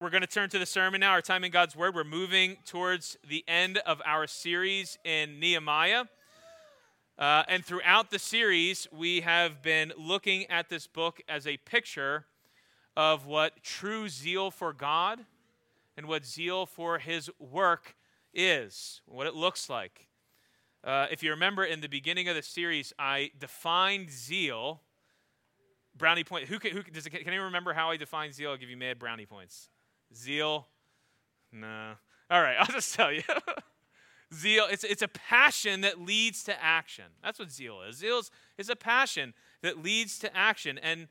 We're going to turn to the sermon now, our time in God's Word. We're moving towards the end of our series in Nehemiah. Uh, and throughout the series, we have been looking at this book as a picture of what true zeal for God and what zeal for His work is, what it looks like. Uh, if you remember in the beginning of the series, I defined zeal. Brownie point. Who can, who does can anyone remember how I defined zeal? I'll give you mad brownie points. Zeal? No. All right, I'll just tell you. zeal, it's, it's a passion that leads to action. That's what zeal is. Zeal is, is a passion that leads to action. And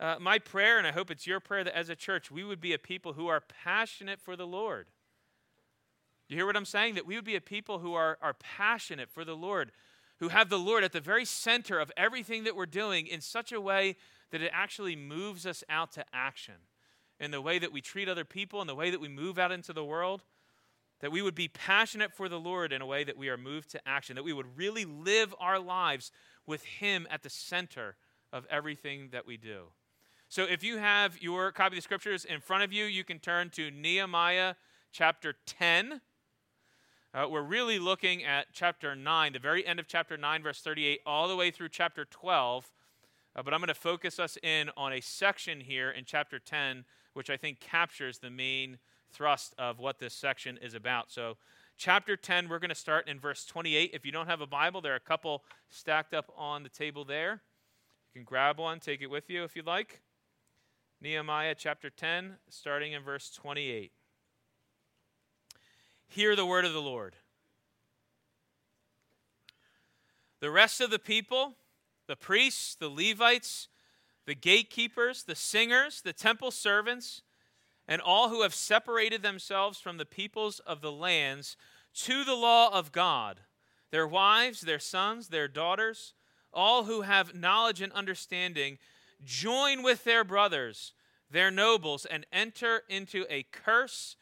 uh, my prayer, and I hope it's your prayer, that as a church, we would be a people who are passionate for the Lord. You hear what I'm saying? That we would be a people who are, are passionate for the Lord, who have the Lord at the very center of everything that we're doing in such a way that it actually moves us out to action in the way that we treat other people, in the way that we move out into the world, that we would be passionate for the Lord in a way that we are moved to action, that we would really live our lives with Him at the center of everything that we do. So if you have your copy of the scriptures in front of you, you can turn to Nehemiah chapter 10. Uh, we're really looking at chapter 9, the very end of chapter 9, verse 38, all the way through chapter 12. Uh, but I'm going to focus us in on a section here in chapter 10 which I think captures the main thrust of what this section is about. So, chapter 10, we're going to start in verse 28. If you don't have a Bible, there are a couple stacked up on the table there. You can grab one, take it with you if you'd like. Nehemiah chapter 10, starting in verse 28. Hear the word of the Lord. The rest of the people, the priests, the Levites, the gatekeepers, the singers, the temple servants, and all who have separated themselves from the peoples of the lands to the law of God, their wives, their sons, their daughters, all who have knowledge and understanding, join with their brothers, their nobles, and enter into a curse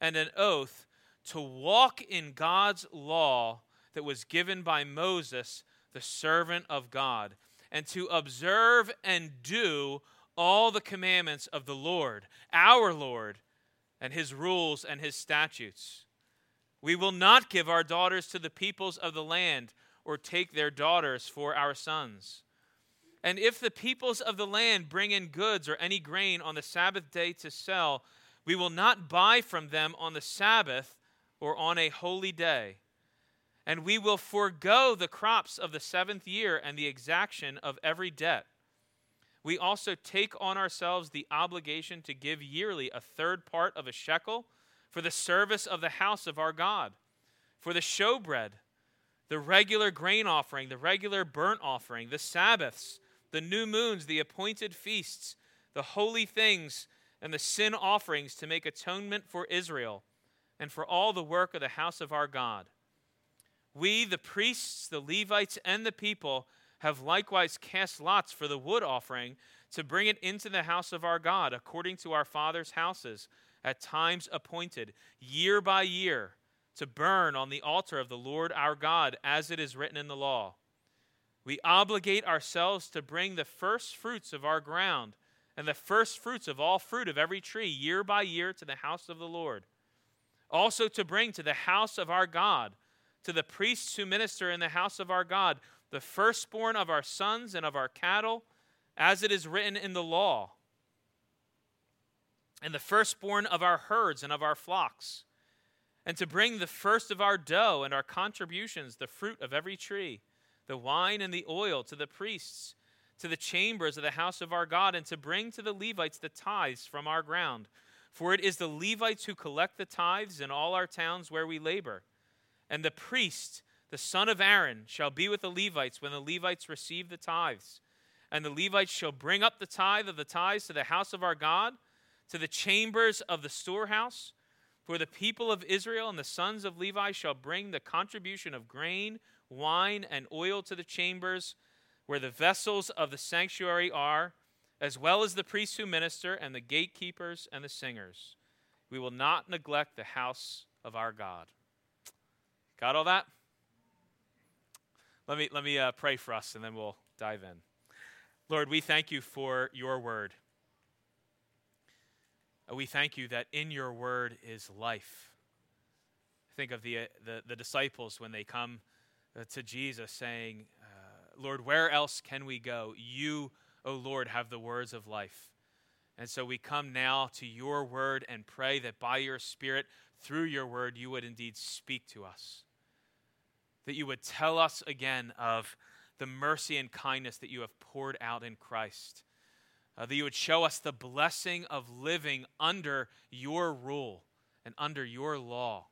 and an oath to walk in God's law that was given by Moses, the servant of God and to observe and do all the commandments of the Lord, our Lord, and his rules and his statutes. We will not give our daughters to the peoples of the land or take their daughters for our sons. And if the peoples of the land bring in goods or any grain on the Sabbath day to sell, we will not buy from them on the Sabbath or on a holy day and we will forego the crops of the seventh year and the exaction of every debt. We also take on ourselves the obligation to give yearly a third part of a shekel for the service of the house of our God, for the showbread, the regular grain offering, the regular burnt offering, the Sabbaths, the new moons, the appointed feasts, the holy things, and the sin offerings to make atonement for Israel, and for all the work of the house of our God. We, the priests, the Levites, and the people, have likewise cast lots for the wood offering to bring it into the house of our God, according to our fathers' houses, at times appointed, year by year, to burn on the altar of the Lord our God, as it is written in the law. We obligate ourselves to bring the first fruits of our ground and the first fruits of all fruit of every tree, year by year, to the house of the Lord. Also to bring to the house of our God to the priests who minister in the house of our God, the firstborn of our sons and of our cattle, as it is written in the law, and the firstborn of our herds and of our flocks, and to bring the first of our dough and our contributions, the fruit of every tree, the wine and the oil to the priests, to the chambers of the house of our God, and to bring to the Levites the tithes from our ground. For it is the Levites who collect the tithes in all our towns where we labor. And the priest, the son of Aaron, shall be with the Levites when the Levites receive the tithes. And the Levites shall bring up the tithe of the tithes to the house of our God, to the chambers of the storehouse. For the people of Israel and the sons of Levi shall bring the contribution of grain, wine, and oil to the chambers where the vessels of the sanctuary are, as well as the priests who minister, and the gatekeepers and the singers. We will not neglect the house of our God. Got all that? Let me, let me uh, pray for us and then we'll dive in. Lord, we thank you for your word. Uh, we thank you that in your word is life. Think of the, uh, the, the, disciples when they come uh, to Jesus saying, uh, Lord, where else can we go? You, O Lord, have the words of life. And so we come now to your word and pray that by your Spirit, through your word, you would indeed speak to us. That you would tell us again of the mercy and kindness that you have poured out in Christ uh, that you would show us the blessing of living under your rule and under your law.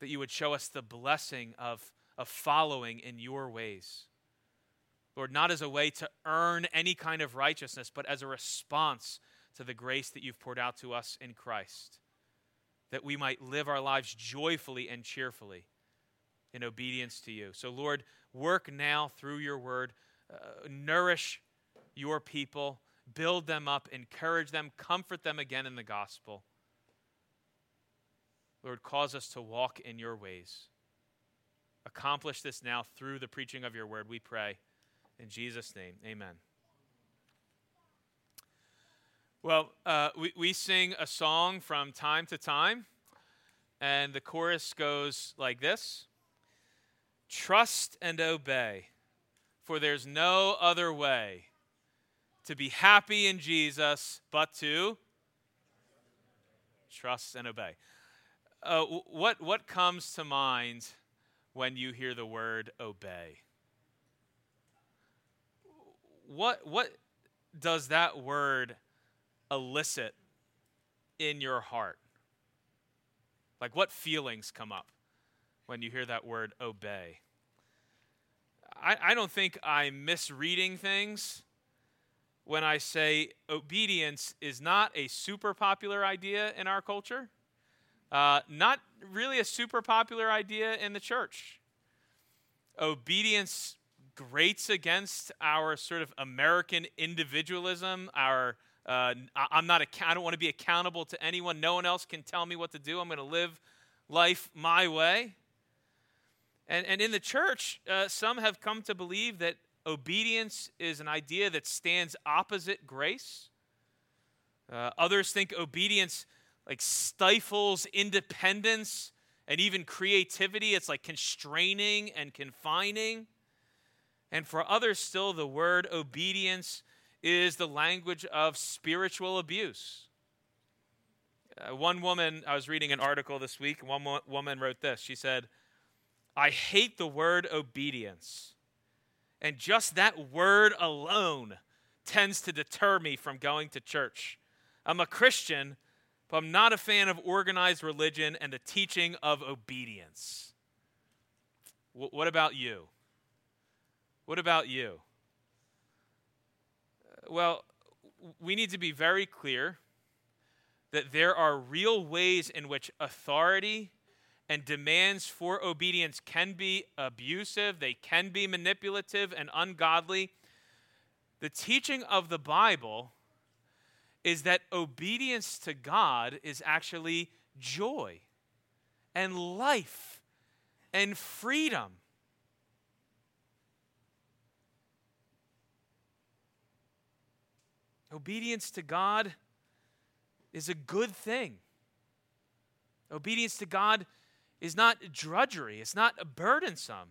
That you would show us the blessing of, of following in your ways. Lord, not as a way to earn any kind of righteousness, but as a response to the grace that you've poured out to us in Christ. That we might live our lives joyfully and cheerfully in obedience to you. So, Lord, work now through your word. Uh, nourish your people, build them up, encourage them, comfort them again in the gospel. Lord, cause us to walk in your ways. Accomplish this now through the preaching of your word, we pray. In Jesus' name, amen. Well, uh, we, we sing a song from time to time, and the chorus goes like this Trust and obey, for there's no other way to be happy in Jesus, but to trust and obey. Uh, what, what comes to mind when you hear the word obey? What, what does that word elicit in your heart? Like, what feelings come up when you hear that word obey? I, I don't think I'm misreading things when I say obedience is not a super popular idea in our culture, uh, not really a super popular idea in the church. Obedience grates against our sort of American individualism, our uh, I'm not. I don't want to be accountable to anyone. No one else can tell me what to do. I'm going to live life my way. And and in the church, uh, some have come to believe that obedience is an idea that stands opposite grace. Uh, others think obedience like stifles independence and even creativity. It's like constraining and confining. And for others, still, the word obedience is the language of spiritual abuse. Uh, one woman, I was reading an article this week, one woman wrote this. She said, I hate the word obedience and just that word alone tends to deter me from going to church. I'm a Christian, but I'm not a fan of organized religion and the teaching of obedience. W- what about you? What about you? Well, we need to be very clear that there are real ways in which authority and demands for obedience can be abusive, they can be manipulative and ungodly. The teaching of the Bible is that obedience to God is actually joy and life and freedom. Obedience to God is a good thing. Obedience to God is not drudgery, it's not burdensome.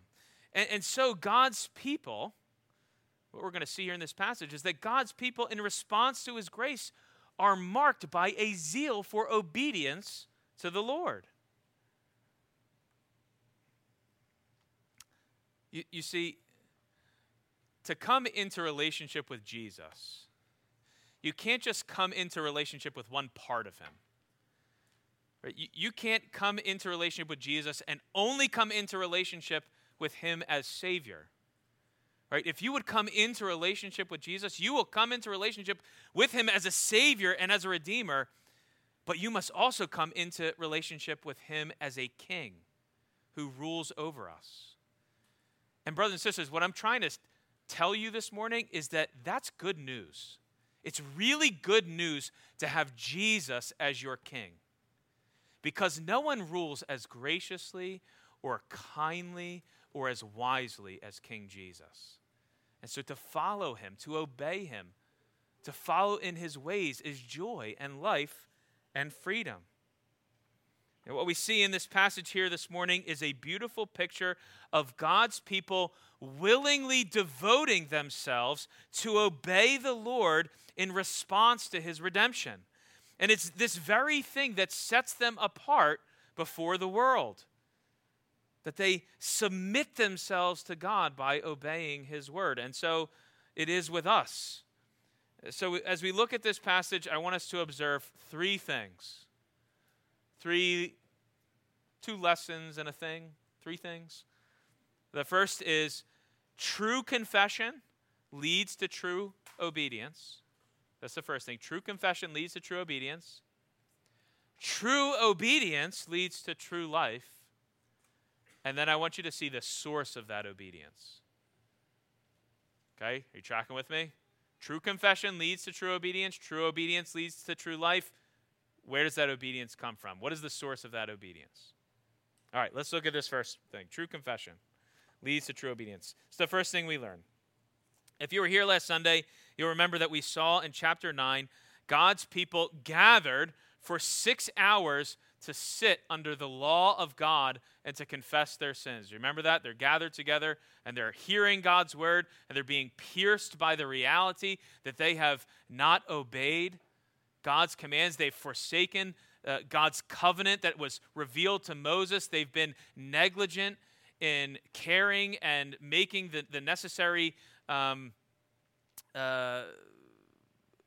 And, and so God's people, what we're going to see here in this passage is that God's people, in response to his grace, are marked by a zeal for obedience to the Lord. You, you see, to come into relationship with Jesus, you can't just come into relationship with one part of him. Right? You, you can't come into relationship with Jesus and only come into relationship with him as Savior. Right? If you would come into relationship with Jesus, you will come into relationship with him as a Savior and as a Redeemer, but you must also come into relationship with him as a King who rules over us. And, brothers and sisters, what I'm trying to tell you this morning is that that's good news. It's really good news to have Jesus as your King because no one rules as graciously or kindly or as wisely as King Jesus. And so to follow him, to obey him, to follow in his ways is joy and life and freedom. And what we see in this passage here this morning is a beautiful picture of God's people willingly devoting themselves to obey the Lord in response to his redemption. And it's this very thing that sets them apart before the world. That they submit themselves to God by obeying his word. And so it is with us. So as we look at this passage, I want us to observe three things. Three two lessons and a thing, three things. The first is true confession leads to true obedience. That's the first thing. True confession leads to true obedience. True obedience leads to true life. And then I want you to see the source of that obedience. Okay? Are you tracking with me? True confession leads to true obedience. True obedience leads to true life. Where does that obedience come from? What is the source of that obedience? All right, let's look at this first thing. True confession leads to true obedience. It's the first thing we learn. If you were here last Sunday, you'll remember that we saw in chapter 9 God's people gathered for six hours to sit under the law of God and to confess their sins. Remember that? They're gathered together and they're hearing God's word and they're being pierced by the reality that they have not obeyed God's commands. They've forsaken uh, God's covenant that was revealed to Moses. They've been negligent in caring and making the, the necessary um, uh,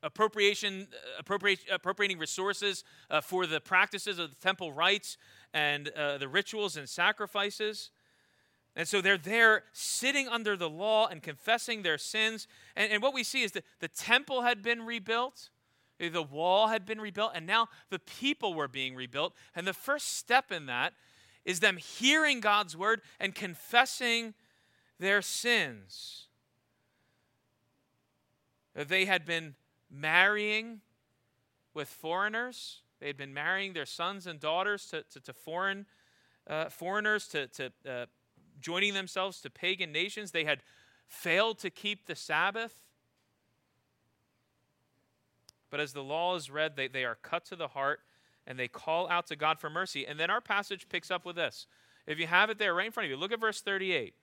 appropriation, appropriating resources uh, for the practices of the temple rites and uh, the rituals and sacrifices. And so they're there sitting under the law and confessing their sins. And, and what we see is that the temple had been rebuilt. The wall had been rebuilt, and now the people were being rebuilt. And the first step in that is them hearing God's word and confessing their sins. They had been marrying with foreigners, they had been marrying their sons and daughters to, to, to foreign, uh, foreigners, to, to uh, joining themselves to pagan nations. They had failed to keep the Sabbath. But as the law is read, they, they are cut to the heart and they call out to God for mercy. And then our passage picks up with this. If you have it there right in front of you, look at verse 38.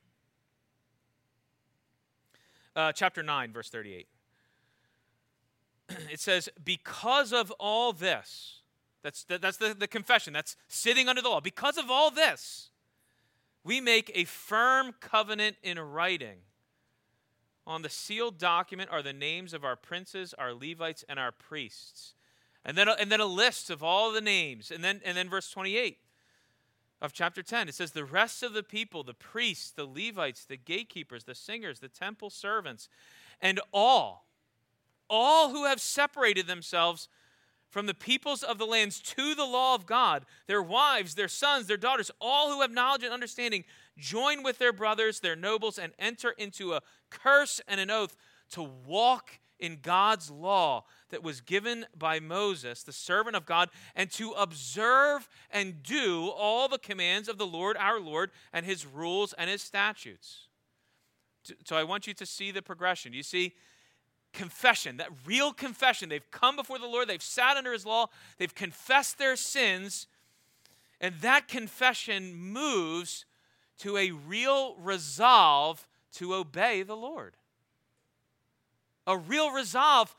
Uh, chapter 9, verse 38. It says, Because of all this, that's, that's the, the confession, that's sitting under the law. Because of all this, we make a firm covenant in writing on the sealed document are the names of our princes, our Levites, and our priests. And then, and then a list of all the names. And then, and then verse 28 of chapter 10, it says, The rest of the people, the priests, the Levites, the gatekeepers, the singers, the temple servants, and all, all who have separated themselves from the peoples of the lands to the law of God, their wives, their sons, their daughters, all who have knowledge and understanding, join with their brothers, their nobles, and enter into a curse and an oath to walk in God's law that was given by Moses, the servant of God, and to observe and do all the commands of the Lord our Lord and his rules and his statutes. So I want you to see the progression. You see, confession, that real confession. They've come before the Lord, they've sat under his law, they've confessed their sins, and that confession moves to a real resolve to obey the Lord. A real resolve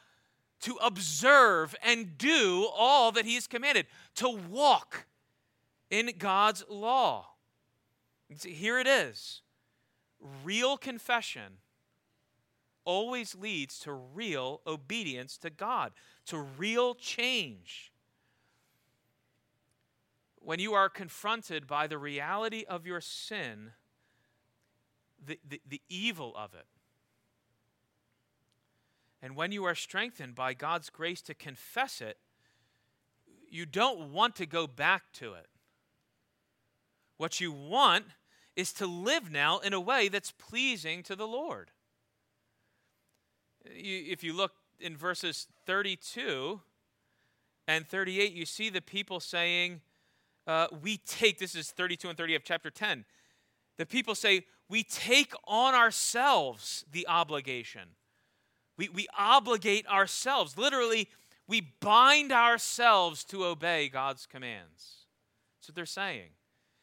to observe and do all that He has commanded, to walk in God's law. Here it is real confession always leads to real obedience to God, to real change. When you are confronted by the reality of your sin, the, the, the evil of it, and when you are strengthened by God's grace to confess it, you don't want to go back to it. What you want is to live now in a way that's pleasing to the Lord if you look in verses 32 and 38, you see the people saying, uh, We take, this is 32 and 30 of chapter 10. The people say, We take on ourselves the obligation. We, we obligate ourselves. Literally, we bind ourselves to obey God's commands. That's what they're saying.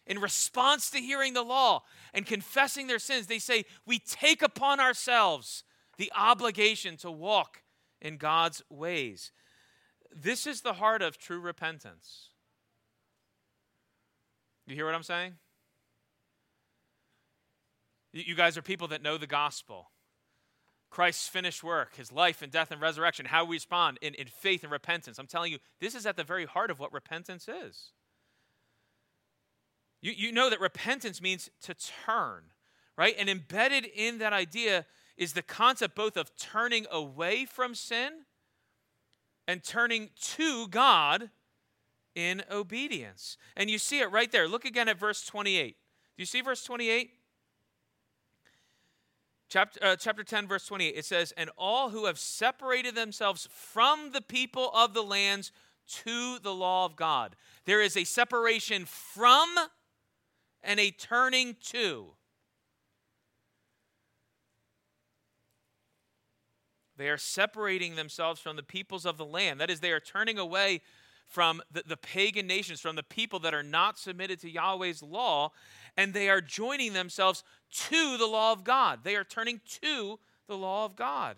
In response to hearing the law and confessing their sins, they say, We take upon ourselves the obligation to walk in God's ways. This is the heart of true repentance. You hear what I'm saying? You guys are people that know the gospel. Christ's finished work, his life and death and resurrection, how we respond in, in faith and repentance. I'm telling you, this is at the very heart of what repentance is. You, you know that repentance means to turn, right? And embedded in that idea is the concept both of turning away from sin and turning to God in obedience. And you see it right there. Look again at verse 28. Do you see verse 28? Chapter, uh, chapter 10, verse 28, it says, And all who have separated themselves from the people of the lands to the law of God. There is a separation from and a turning to. They are separating themselves from the peoples of the land. That is, they are turning away from the, the, pagan nations, from the people that are not submitted to Yahweh's law, and they are joining themselves to the law of God. They are turning to the law of God.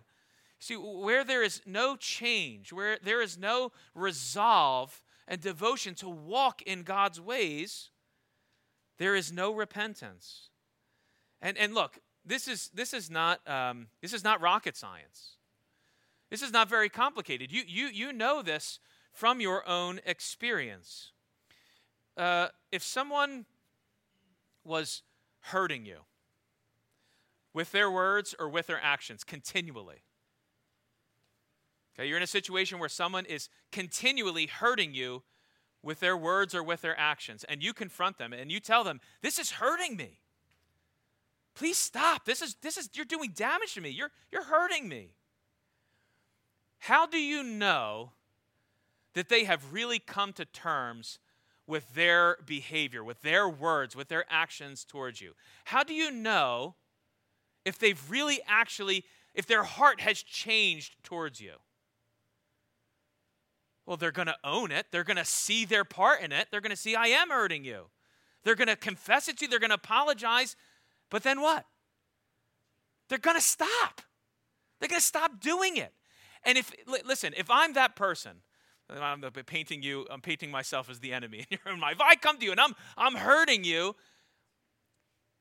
See, where there is no change, where there is no resolve and devotion to walk in God's ways, there is no repentance. And, and look, this is, this, is not, um, this is not rocket science. This is not very complicated. You, you, you know this from your own experience. Uh, if someone was hurting you with their words or with their actions continually, okay, you're in a situation where someone is continually hurting you with their words or with their actions, and you confront them and you tell them, This is hurting me. Please stop. This is, this is, you're doing damage to me. You're, you're hurting me. How do you know that they have really come to terms with their behavior, with their words, with their actions towards you? How do you know if they've really actually, if their heart has changed towards you? Well, they're going to own it. They're going to see their part in it. They're going to see, I am hurting you. They're going to confess it to you. They're going to apologize. But then what? They're going to stop. They're going to stop doing it. And if, listen, if I'm that person, I'm painting you, I'm painting myself as the enemy in your own mind. If I come to you and I'm, I'm hurting you,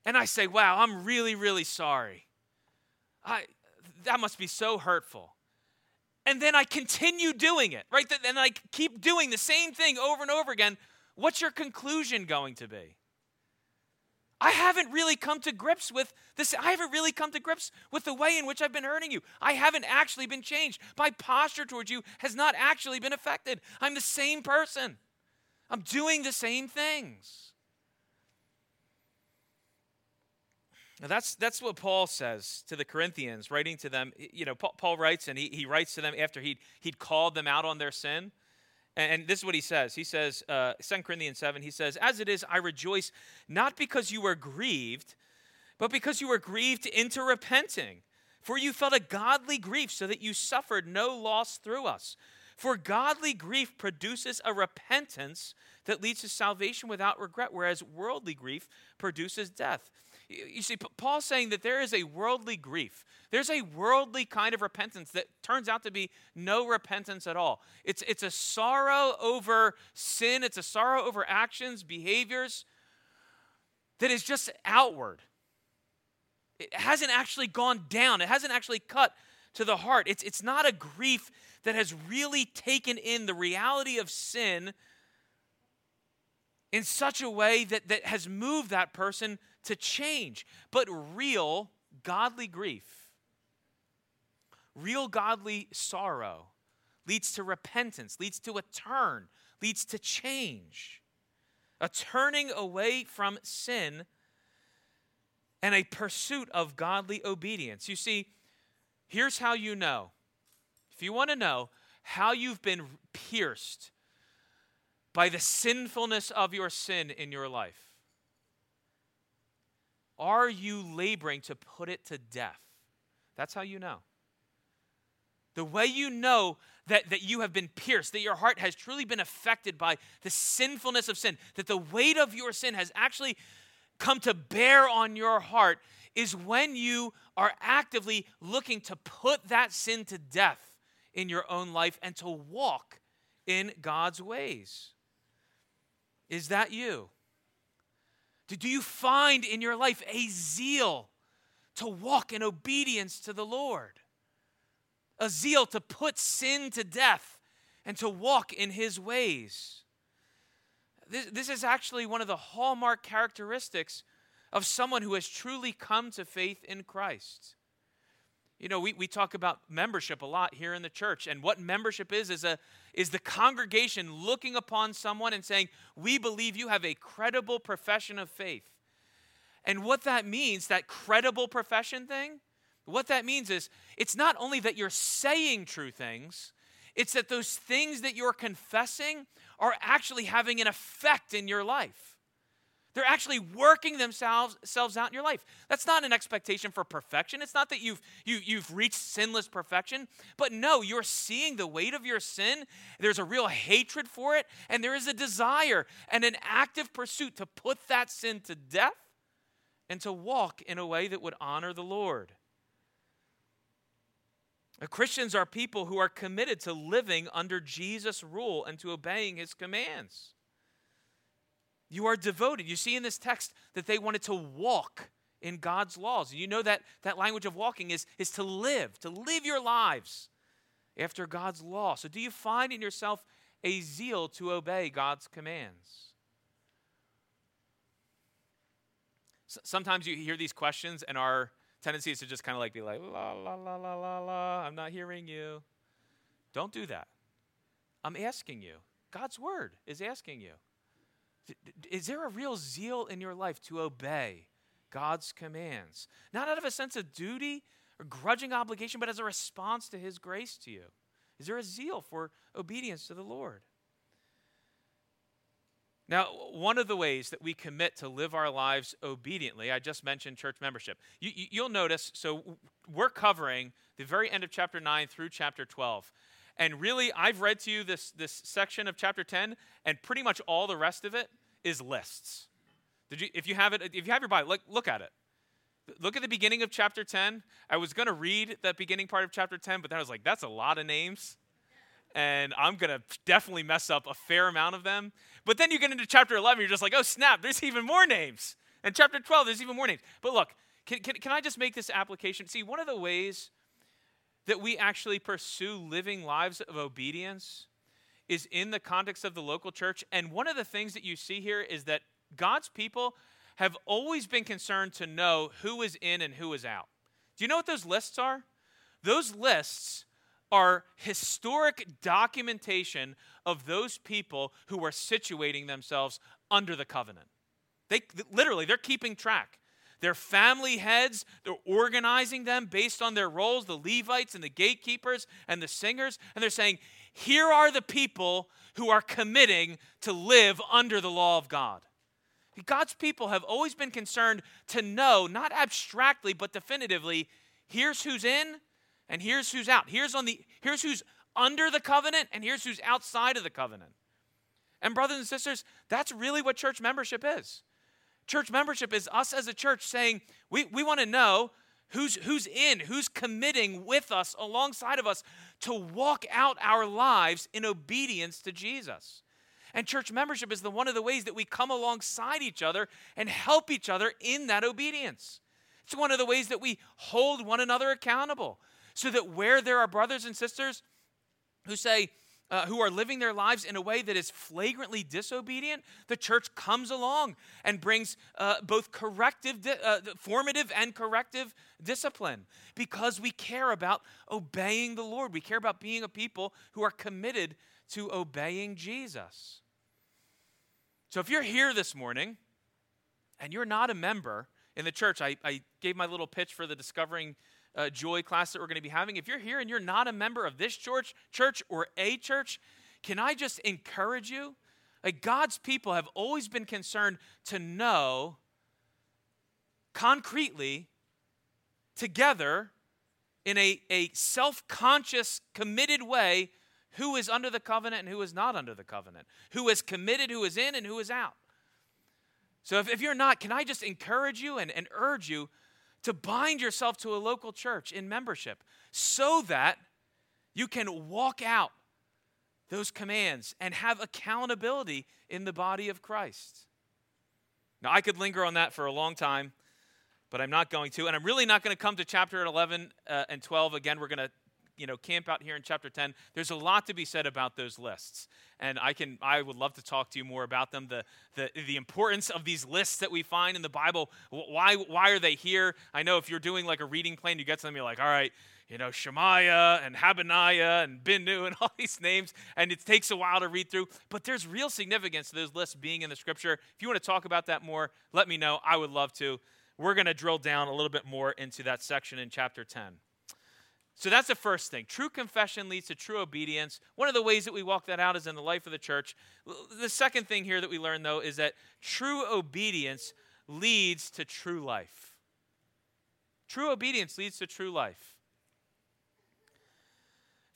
and I say, wow, I'm really, really sorry. I, that must be so hurtful. And then I continue doing it, right? And I keep doing the same thing over and over again. What's your conclusion going to be? I haven't really come to grips with this. I haven't really come to grips with the way in which I've been hurting you. I haven't actually been changed. My posture towards you has not actually been affected. I'm the same person. I'm doing the same things. Now that's, that's what Paul says to the Corinthians, writing to them. You know, Paul, Paul writes, and he, he writes to them after he'd, he'd called them out on their sin. And this is what he says. He says, uh, 2 Corinthians 7, he says, As it is, I rejoice not because you were grieved, but because you were grieved into repenting. For you felt a godly grief, so that you suffered no loss through us. For godly grief produces a repentance that leads to salvation without regret, whereas worldly grief produces death. You see, Paul's saying that there is a worldly grief. There's a worldly kind of repentance that turns out to be no repentance at all. It's, it's a sorrow over sin, it's a sorrow over actions, behaviors that is just outward. It hasn't actually gone down, it hasn't actually cut to the heart. It's, it's not a grief that has really taken in the reality of sin in such a way that, that has moved that person to change. But real godly grief, real godly sorrow leads to repentance, leads to a turn, leads to change. A turning away from sin and a pursuit of godly obedience. You see, here's how you know. If you want to know how you've been pierced by the sinfulness of your sin in your life, are you laboring to put it to death? That's how you know. the way you know that, that you have been pierced, that your heart has truly been affected by the sinfulness of sin, that the weight of your sin has actually come to bear on your heart, is when you are actively looking to put that sin to death in your own life and to walk in God's ways. Is that you? Do you find in your life a zeal to walk in obedience to the Lord? A zeal to put sin to death and to walk in his ways. This, this is actually one of the hallmark characteristics of someone who has truly come to faith in Christ. You know, we, we talk about membership a lot here in the church, and what membership is is a is the congregation looking upon someone and saying, We believe you have a credible profession of faith. And what that means, that credible profession thing, what that means is it's not only that you're saying true things, it's that those things that you're confessing are actually having an effect in your life. They're actually working themselves, out in your life. That's not an expectation for perfection. It's not that you've, you, you've reached sinless perfection, but no, you're seeing the weight of your sin. There's a real hatred for it, and there is a desire and an active pursuit to put that sin to death and to walk in a way that would honor the Lord. Christians are people who are committed to living under Jesus' rule and to obeying his commands. You are devoted. You see in this text that they wanted to walk in God's laws. And you know that that language of walking is, is to live, to live your lives after God's law. So do you find in yourself a zeal to obey God's commands? sometimes you hear these questions and our tendency is to just kind of like be like, la, la, la, la, la, la, I'm not hearing you. Don't do that. I'm asking you. God's word is asking you. Is there a real zeal in your life to obey God's commands? Not out of a sense of duty or grudging obligation, but as a response to His grace to you. Is there a zeal for obedience to the Lord? Now, one of the ways that we commit to live our lives obediently, I just mentioned church membership. You, will notice, so we're covering the very end of chapter 9 through chapter 12. And really, I've read to you this, this section of chapter 10, and pretty much all the rest of it is lists. Did you, if you have it, if you have your Bible, look, look at it. Look at the beginning of chapter 10. I was going to read that beginning part of chapter 10, but then I was like, that's a lot of names. And I'm going to definitely mess up a fair amount of them. But then you get into chapter 11, you're just like, oh, snap, there's even more names. And chapter 12, there's even more names. But look, can, can, can I just make this application? See, one of the ways that we actually pursue living lives of obedience is in the context of the local church. And one of the things that you see here is that God's people have always been concerned to know who is in and who is out. Do you know what those lists are? Those lists are historic documentation of those people who are situating themselves under the covenant. They literally they're keeping track. Their family heads, they're organizing them based on their roles, the Levites and the gatekeepers and the singers, and they're saying, here are the people who are committing to live under the law of God. God's people have always been concerned to know, not abstractly, but definitively, here's who's in and here's who's out. Here's on the here's who's under the covenant and here's who's outside of the covenant. And brothers and sisters, that's really what church membership is. Church membership is us as a church saying, we, we want to know who's, who's in, who's committing with us, alongside of us, to walk out our lives in obedience to Jesus. And church membership is the one of the ways that we come alongside each other and help each other in that obedience. It's one of the ways that we hold one another accountable so that where there are brothers and sisters who say, uh, who are living their lives in a way that is flagrantly disobedient, the church comes along and brings uh, both corrective, di- uh, formative, and corrective discipline because we care about obeying the Lord. We care about being a people who are committed to obeying Jesus. So if you're here this morning and you're not a member in the church, I, I gave my little pitch for the Discovering uh, joy class that we're going to be having. If you're here and you're not a member of this church, church or a church, can I just encourage you? Like God's people have always been concerned to know concretely, together, in a, a self conscious, committed way who is under the covenant and who is not under the covenant, who is committed, who is in, and who is out. So if, if you're not, can I just encourage you and, and urge you to bind yourself to a local church in membership so that you can walk out those commands and have accountability in the body of Christ. Now, I could linger on that for a long time, but I'm not going to. And I'm really not going to come to chapter 11 uh, and 12 again. We're going to you know camp out here in chapter 10 there's a lot to be said about those lists. And i can i would love to talk to you more about them the the, the importance of these lists that we find in the bible. Why why are they here? I know if you're doing like a reading plan you get to them you're like all right you know shemaiah and habaniah and binu and all these names and it takes a while to read through. But there's real significance to those lists being in the scripture. If you want to talk about that more let me know. I would love to. We're going to drill down a little bit more into that section in chapter 10 so that's the first thing. True confession leads to true obedience. One of the ways that we walk that out is in the life of the church. The second thing here that we learn, though, is that true obedience leads to true life. True obedience leads to true life.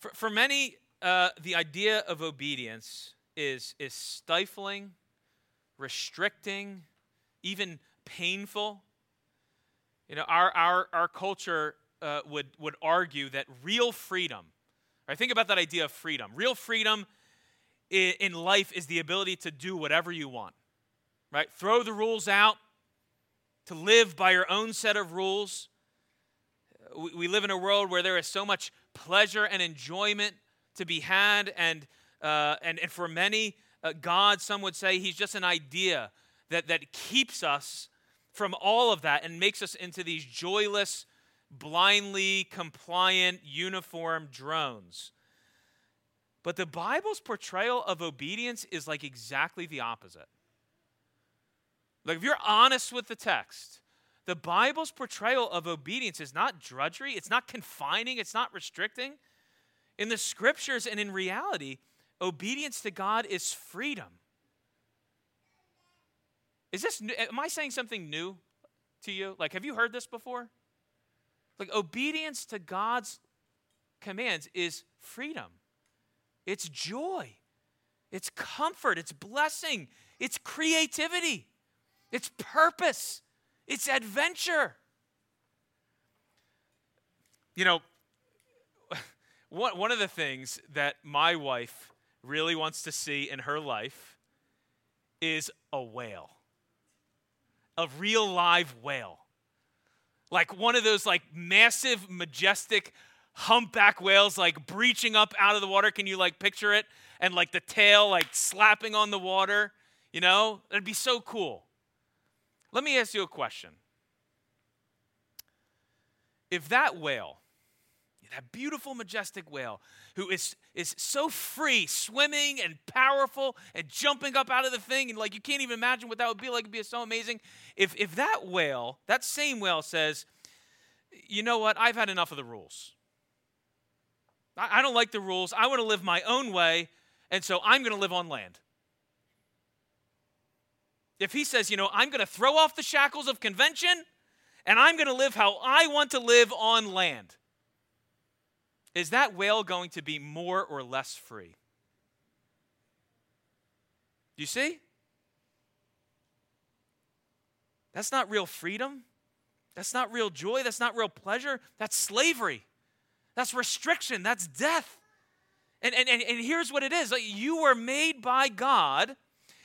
For, for many, uh, the idea of obedience is, is stifling, restricting, even painful. You know, our, our, our culture uh, would, would argue that real freedom, right, think about that idea of freedom. Real freedom in, life is the ability to do whatever you want, right? Throw the rules out, to live by your own set of rules. We, we live in a world where there is so much pleasure and enjoyment to be had, and, uh, and, and for many, uh, God, some would say, He's just an idea that, that keeps us from all of that and makes us into these joyless, blindly compliant, uniform drones. But the Bible's portrayal of obedience is like exactly the opposite. Like, if you're honest with the text, the Bible's portrayal of obedience is not drudgery, it's not confining, it's not restricting. In the scriptures and in reality, obedience to God is freedom. Is this new? Am I saying something new to you? Like, have you heard this before? Like obedience to God's commands is freedom, it's joy, it's comfort, it's blessing, it's creativity, it's purpose, it's adventure. You know, one, one of the things that my wife really wants to see in her life is a whale, a real live whale like one of those like massive, majestic humpback whales like breaching up out of the water. Can you like picture it? And like the tail like slapping on the water, you know? That'd be so cool. Let me ask you a question. If that whale, that beautiful, majestic whale, who is, is so free, swimming and powerful and jumping up out of the thing, and like you can't even imagine what that would be like. It'd be so amazing. If, if that whale, that same whale says, you know what, I've had enough of the rules. I, I don't like the rules. I want to live my own way, and so I'm going to live on land. If he says, you know, I'm going to throw off the shackles of convention and I'm going to live how I want to live on land is that whale going to be more or less free? Do You see? That's not real freedom. That's not real joy. That's not real pleasure. That's slavery. That's restriction. That's death. And, and, and, and here's what it is like you were made by God,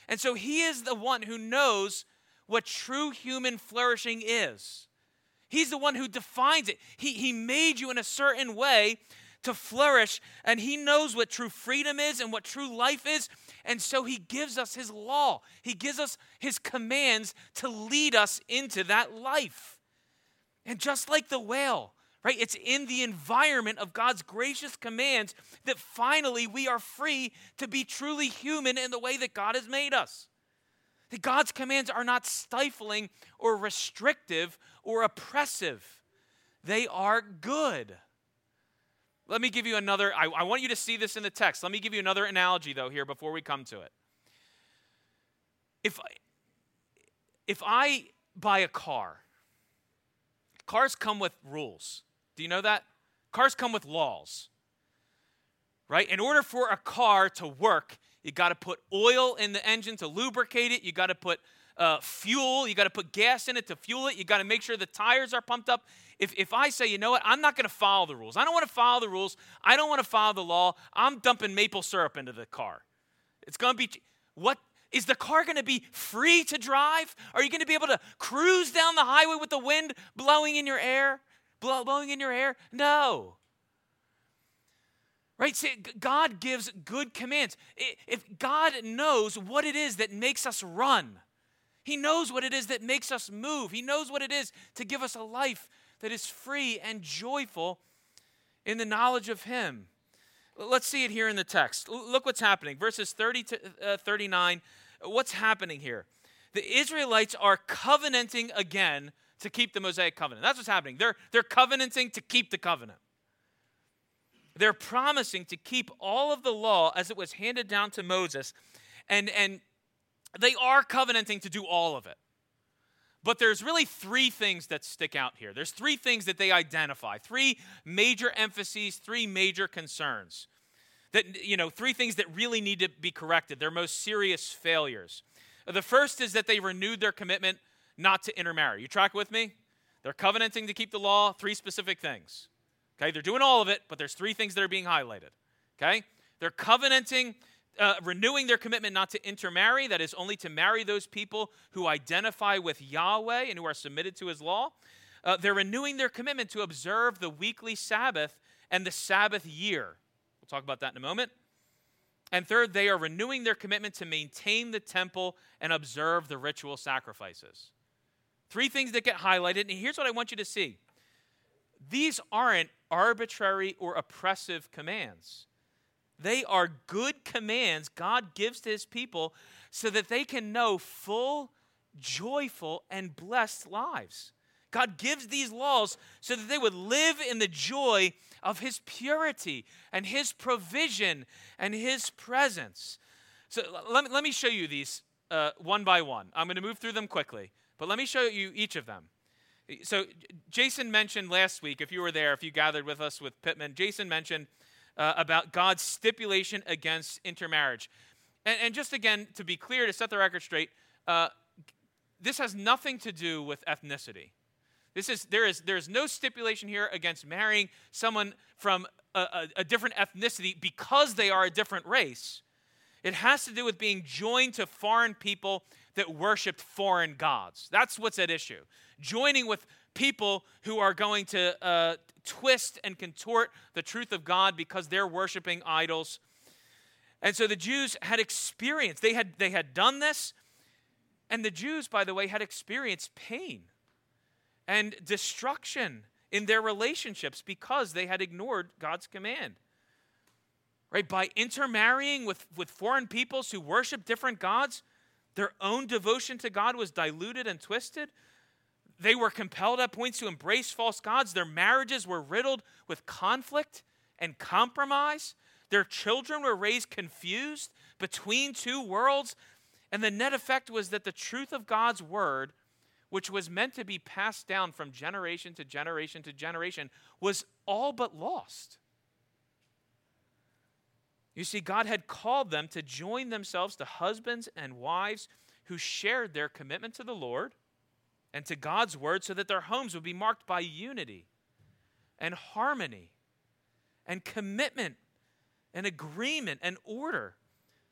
and so He is the one who knows what true human flourishing is. He's the one who defines it. He, he made you in a certain way to flourish, and He knows what true freedom is and what true life is. And so He gives us His law, He gives us His commands to lead us into that life. And just like the whale, right? It's in the environment of God's gracious commands that finally we are free to be truly human in the way that God has made us. That God's commands are not stifling or restrictive or oppressive, they are good. Let me give you another, I, I, want you to see this in the text. Let me give you another analogy, though, here before we come to it. If, if I buy a car, cars come with rules. Do you know that? cars come with laws, right? In order for a car to work, you got to put oil in the engine to lubricate it. You got to put uh, fuel. You got to put gas in it to fuel it. You got to make sure the tires are pumped up. If, if I say, you know what, I'm not going to follow the rules. I don't want to follow the rules. I don't want to follow the law. I'm dumping maple syrup into the car. It's going to be what is the car going to be free to drive? Are you going to be able to cruise down the highway with the wind blowing in your air? Blowing in your hair? No. Right? See, God gives good commands. If God knows what it is that makes us run, He knows what it is that makes us move, He knows what it is to give us a life that is free and joyful in the knowledge of Him. Let's see it here in the text. Look what's happening. Verses 30 to uh, 39. What's happening here? The Israelites are covenanting again to keep the Mosaic covenant. That's what's happening. They're, they're covenanting to keep the covenant. They're promising to keep all of the law as it was handed down to Moses. And, and they are covenanting to do all of it. But there's really three things that stick out here. There's three things that they identify, three major emphases, three major concerns. That, you know, three things that really need to be corrected, their most serious failures. The first is that they renewed their commitment not to intermarry. You track with me? They're covenanting to keep the law, three specific things. Okay, they're doing all of it, but there's three things that are being highlighted. Okay? They're covenanting uh, renewing their commitment not to intermarry, that is, only to marry those people who identify with Yahweh and who are submitted to his law. Uh, they're renewing their commitment to observe the weekly Sabbath and the Sabbath year. We'll talk about that in a moment. And third, they are renewing their commitment to maintain the temple and observe the ritual sacrifices. Three things that get highlighted, and here's what I want you to see these aren't arbitrary or oppressive commands. They are good commands God gives to his people so that they can know full, joyful, and blessed lives. God gives these laws so that they would live in the joy of his purity and his provision and his presence. So let me, let me show you these uh, one by one. I'm going to move through them quickly, but let me show you each of them. So, Jason mentioned last week, if you were there, if you gathered with us with Pittman, Jason mentioned uh, about God's stipulation against intermarriage. And, and, just again, to be clear, to set the record straight, uh, this has nothing to do with ethnicity. This is, there, is, there is no stipulation here against marrying someone from a, a, a different ethnicity because they are a different race. It has to do with being joined to foreign people that worshiped foreign gods. That's what's at issue. Joining with people who are going to uh, twist and contort the truth of God because they're worshiping idols. And so the Jews had experienced, they had, they had done this, and the Jews, by the way, had experienced pain and destruction in their relationships because they had ignored God's command. Right? By intermarrying with, with foreign peoples who worship different gods, their own devotion to God was diluted and twisted. They were compelled at points to embrace false gods. Their marriages were riddled with conflict and compromise. Their children were raised confused between two worlds. And the net effect was that the truth of God's word, which was meant to be passed down from generation to generation to generation, was all but lost. You see, God had called them to join themselves to husbands and wives who shared their commitment to the Lord and to God's word so that their homes would be marked by unity and harmony and commitment and agreement and order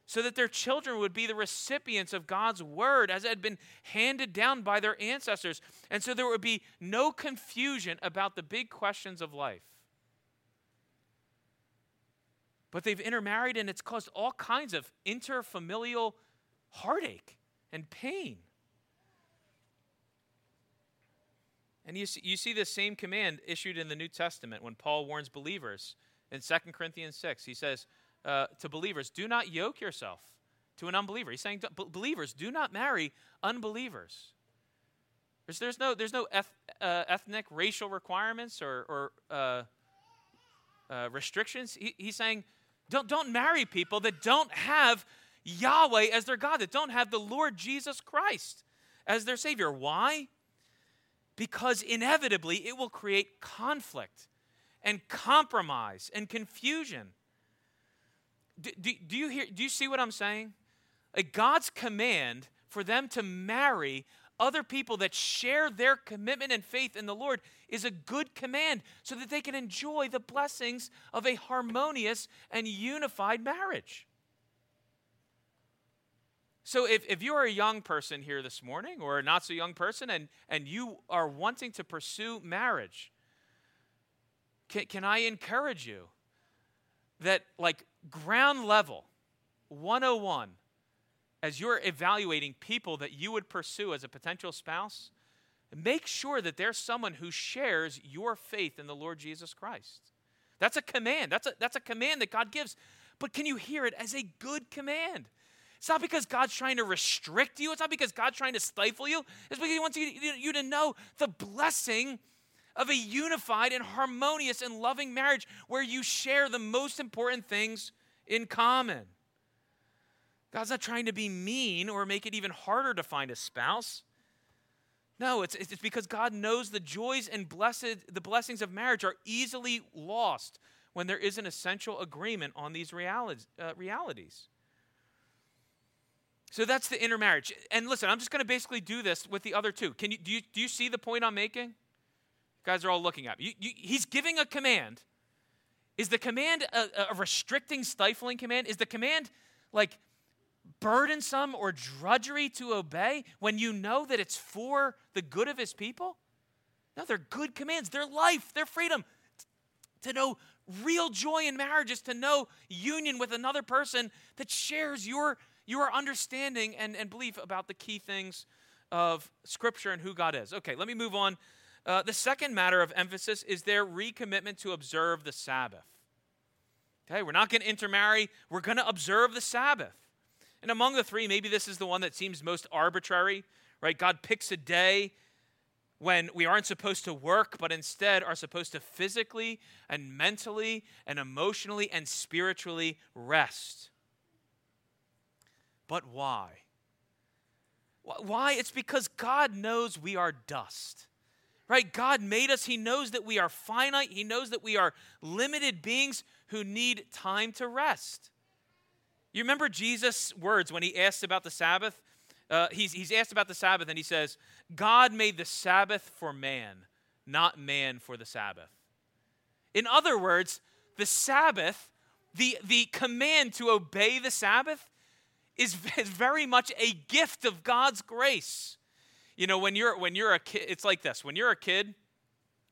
so that their children would be the recipients of God's word as it had been handed down by their ancestors. And so there would be no confusion about the big questions of life. But they've intermarried and it's caused all kinds of interfamilial heartache and pain. And you see, you see this same command issued in the New Testament when Paul warns believers in 2 Corinthians 6. He says uh, to believers, Do not yoke yourself to an unbeliever. He's saying, Believers, do not marry unbelievers. There's, there's no, there's no eth, uh, ethnic, racial requirements or, or uh, uh, restrictions. He, he's saying, don't, don't marry people that don't have Yahweh as their God, that don't have the Lord Jesus Christ as their Savior. Why? Because inevitably it will create conflict and compromise and confusion. Do, do, do, you hear, do you see what I'm saying? Like God's command for them to marry other people that share their commitment and faith in the Lord is a good command so that they can enjoy the blessings of a harmonious and unified marriage. So, if, if you are a young person here this morning or a not so young person and, and you are wanting to pursue marriage, can, can I encourage you that, like, ground level, 101, as you're evaluating people that you would pursue as a potential spouse, make sure that there's someone who shares your faith in the Lord Jesus Christ. That's a command. That's a, that's a command that God gives. But can you hear it as a good command? It's not because God's trying to restrict you. It's not because God's trying to stifle you. It's because He wants you, you to know the blessing of a unified and harmonious and loving marriage where you share the most important things in common. God's not trying to be mean or make it even harder to find a spouse. No, it's, it's because God knows the joys and blessed, the blessings of marriage are easily lost when there is an essential agreement on these realities. Uh, realities. So that's the intermarriage. And listen, I'm just going to basically do this with the other two. Can you do, you do you see the point I'm making? You guys are all looking at me. You, he's giving a command. Is the command a, a restricting, stifling command? Is the command like burdensome or drudgery to obey when you know that it's for the good of his people? No, they're good commands. They're life, they're freedom. To know real joy in marriage is to know union with another person that shares your, your understanding and, and belief about the key things of Scripture and who God is. Okay, let me move on. Uh, the second matter of emphasis is their recommitment to observe the Sabbath. Okay, we're not going to intermarry, we're going to observe the Sabbath. And among the three, maybe this is the one that seems most arbitrary, right? God picks a day when we aren't supposed to work, but instead are supposed to physically and mentally and emotionally and spiritually rest. But why? Why? It's because God knows we are dust. Right? God made us. He knows that we are finite. He knows that we are limited beings who need time to rest. You remember Jesus' words when he asked about the Sabbath? Uh, he's, he's asked about the Sabbath and he says, God made the Sabbath for man, not man for the Sabbath. In other words, the Sabbath, the, the command to obey the Sabbath, is, is very much a gift of God's grace. You know, when you're when you're a kid, it's like this. When you're a kid,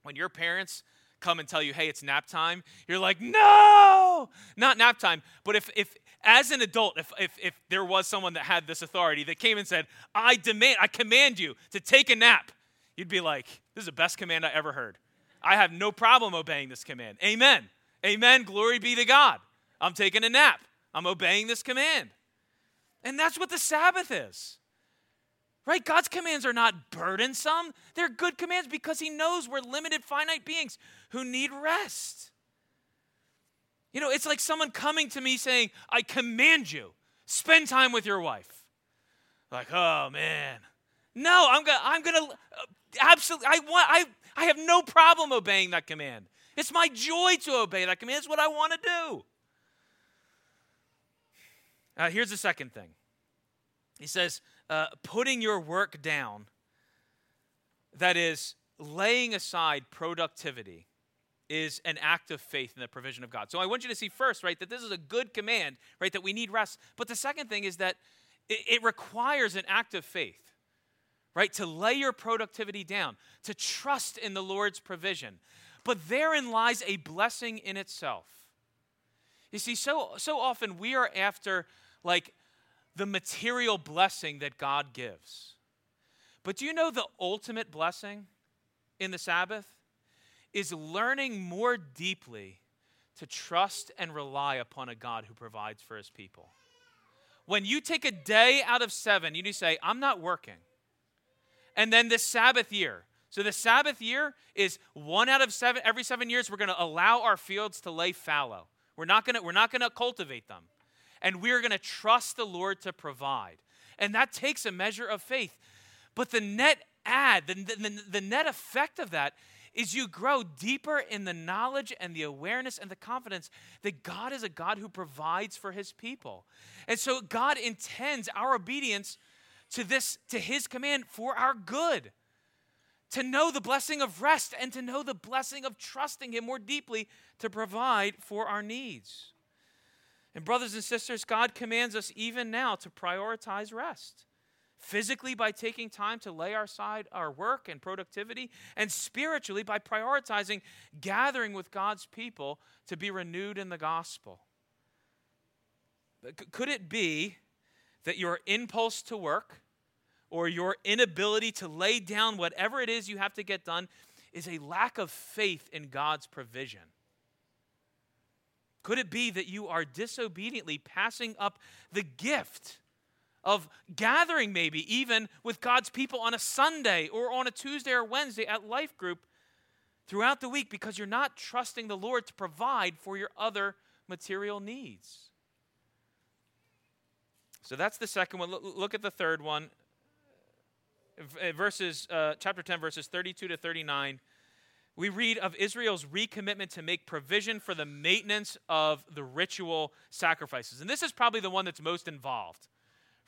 when your parents come and tell you, hey, it's nap time, you're like, no, not nap time. But if if as an adult, if, if, if there was someone that had this authority that came and said, I demand, I command you to take a nap, you'd be like, this is the best command I ever heard. I have no problem obeying this command. Amen. Amen. Glory be to God. I'm taking a nap. I'm obeying this command. And that's what the Sabbath is. Right? God's commands are not burdensome. They're good commands because He knows we're limited, finite beings who need rest. You know, it's like someone coming to me saying, I command you, spend time with your wife. Like, oh man. No, I'm gonna, I'm gonna, uh, absolutely, I want, I, I have no problem obeying that command. It's my joy to obey that command. It's what I want to do. Uh, here's the second thing. He says, uh, putting your work down, that is, laying aside productivity is an act of faith in the provision of God. So I want you to see first, right, that this is a good command, right, that we need rest. But the second thing is that it, it requires an act of faith, right, to lay your productivity down, to trust in the Lord's provision. But therein lies a blessing in itself. You see, so, so often we are after, like, the material blessing that God gives. But do you know the ultimate blessing in the Sabbath? is learning more deeply to trust and rely upon a God who provides for his people. When you take a day out of seven, you need to say, I'm not working. And then the Sabbath year. So the Sabbath year is one out of seven, every seven years, we're going to allow our fields to lay fallow. We're not going to, we're not going to cultivate them. And we're going to trust the Lord to provide. And that takes a measure of faith. But the net ad, the, the, the net effect of that is you grow deeper in the knowledge and the awareness and the confidence that God is a God who provides for his people. And so God intends our obedience to this to his command for our good. To know the blessing of rest and to know the blessing of trusting him more deeply to provide for our needs. And brothers and sisters, God commands us even now to prioritize rest physically by taking time to lay aside our work and productivity, and spiritually by prioritizing gathering with God's people to be renewed in the gospel. Could it be that your impulse to work or your inability to lay down whatever it is you have to get done is a lack of faith in God's provision? Could it be that you are disobediently passing up the gift? of gathering, maybe even with God's people on a Sunday or on a Tuesday or Wednesday at Life Group throughout the week because you're not trusting the Lord to provide for your other material needs. So that's the second one. Look at the third one. Verses, uh, chapter 10, verses 32 to 39. We read of Israel's recommitment to make provision for the maintenance of the ritual sacrifices. And this is probably the one that's most involved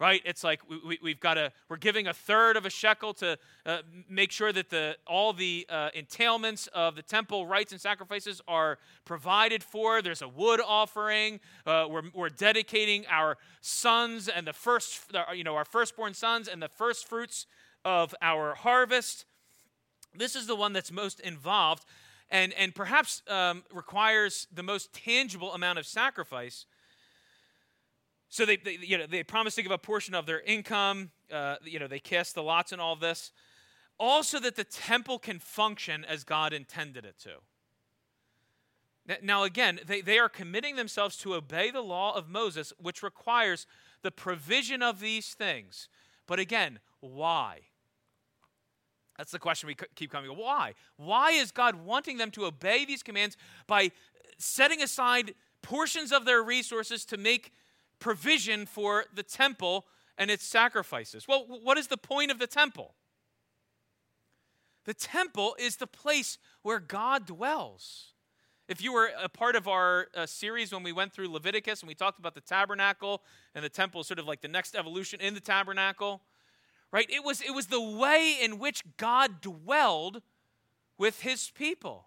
right? It's like we, we, have got to we're giving a third of a shekel to uh, make sure that the all the uh, entailments of the temple rites and sacrifices are provided for. There's a wood offering. Uh, we're, we're dedicating our sons and the first you know our firstborn sons and the first fruits of our harvest this is the one that's most involved and and perhaps um, requires the most tangible amount of sacrifice so they, they, you know, they promise to give a portion of their income. Uh, you know, they cast the lots and all of this. Also, that the temple can function as God intended it to. Now, again, they, they are committing themselves to obey the law of Moses, which requires the provision of these things. But again, why? That's the question we keep coming. Why? Why is God wanting them to obey these commands by setting aside portions of their resources to make provision for the temple and its sacrifices. Well, what is the point of the temple? The temple is the place where God dwells. If you were a part of our uh, series when we went through Leviticus and we talked about the tabernacle and the temple sort of like the next evolution in the tabernacle, right? It was, it was the way in which God dwelled with his people.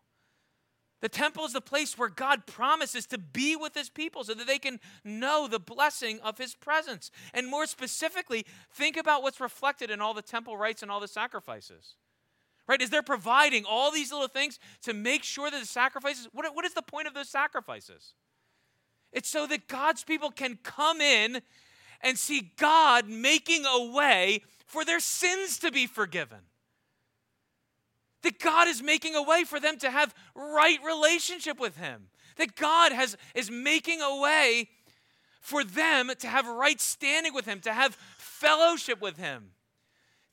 The temple is the place where God promises to be with his people so that they can know the blessing of his presence. And more specifically, think about what's reflected in all the temple rites and all the sacrifices. Right? Is they're providing all these little things to make sure that the sacrifices, what, what is the point of those sacrifices? It's so that God's people can come in and see God making a way for their sins to be forgiven. That God is making a way for them to have right relationship with Him. That God has, is making a way for them to have right standing with Him, to have fellowship with Him.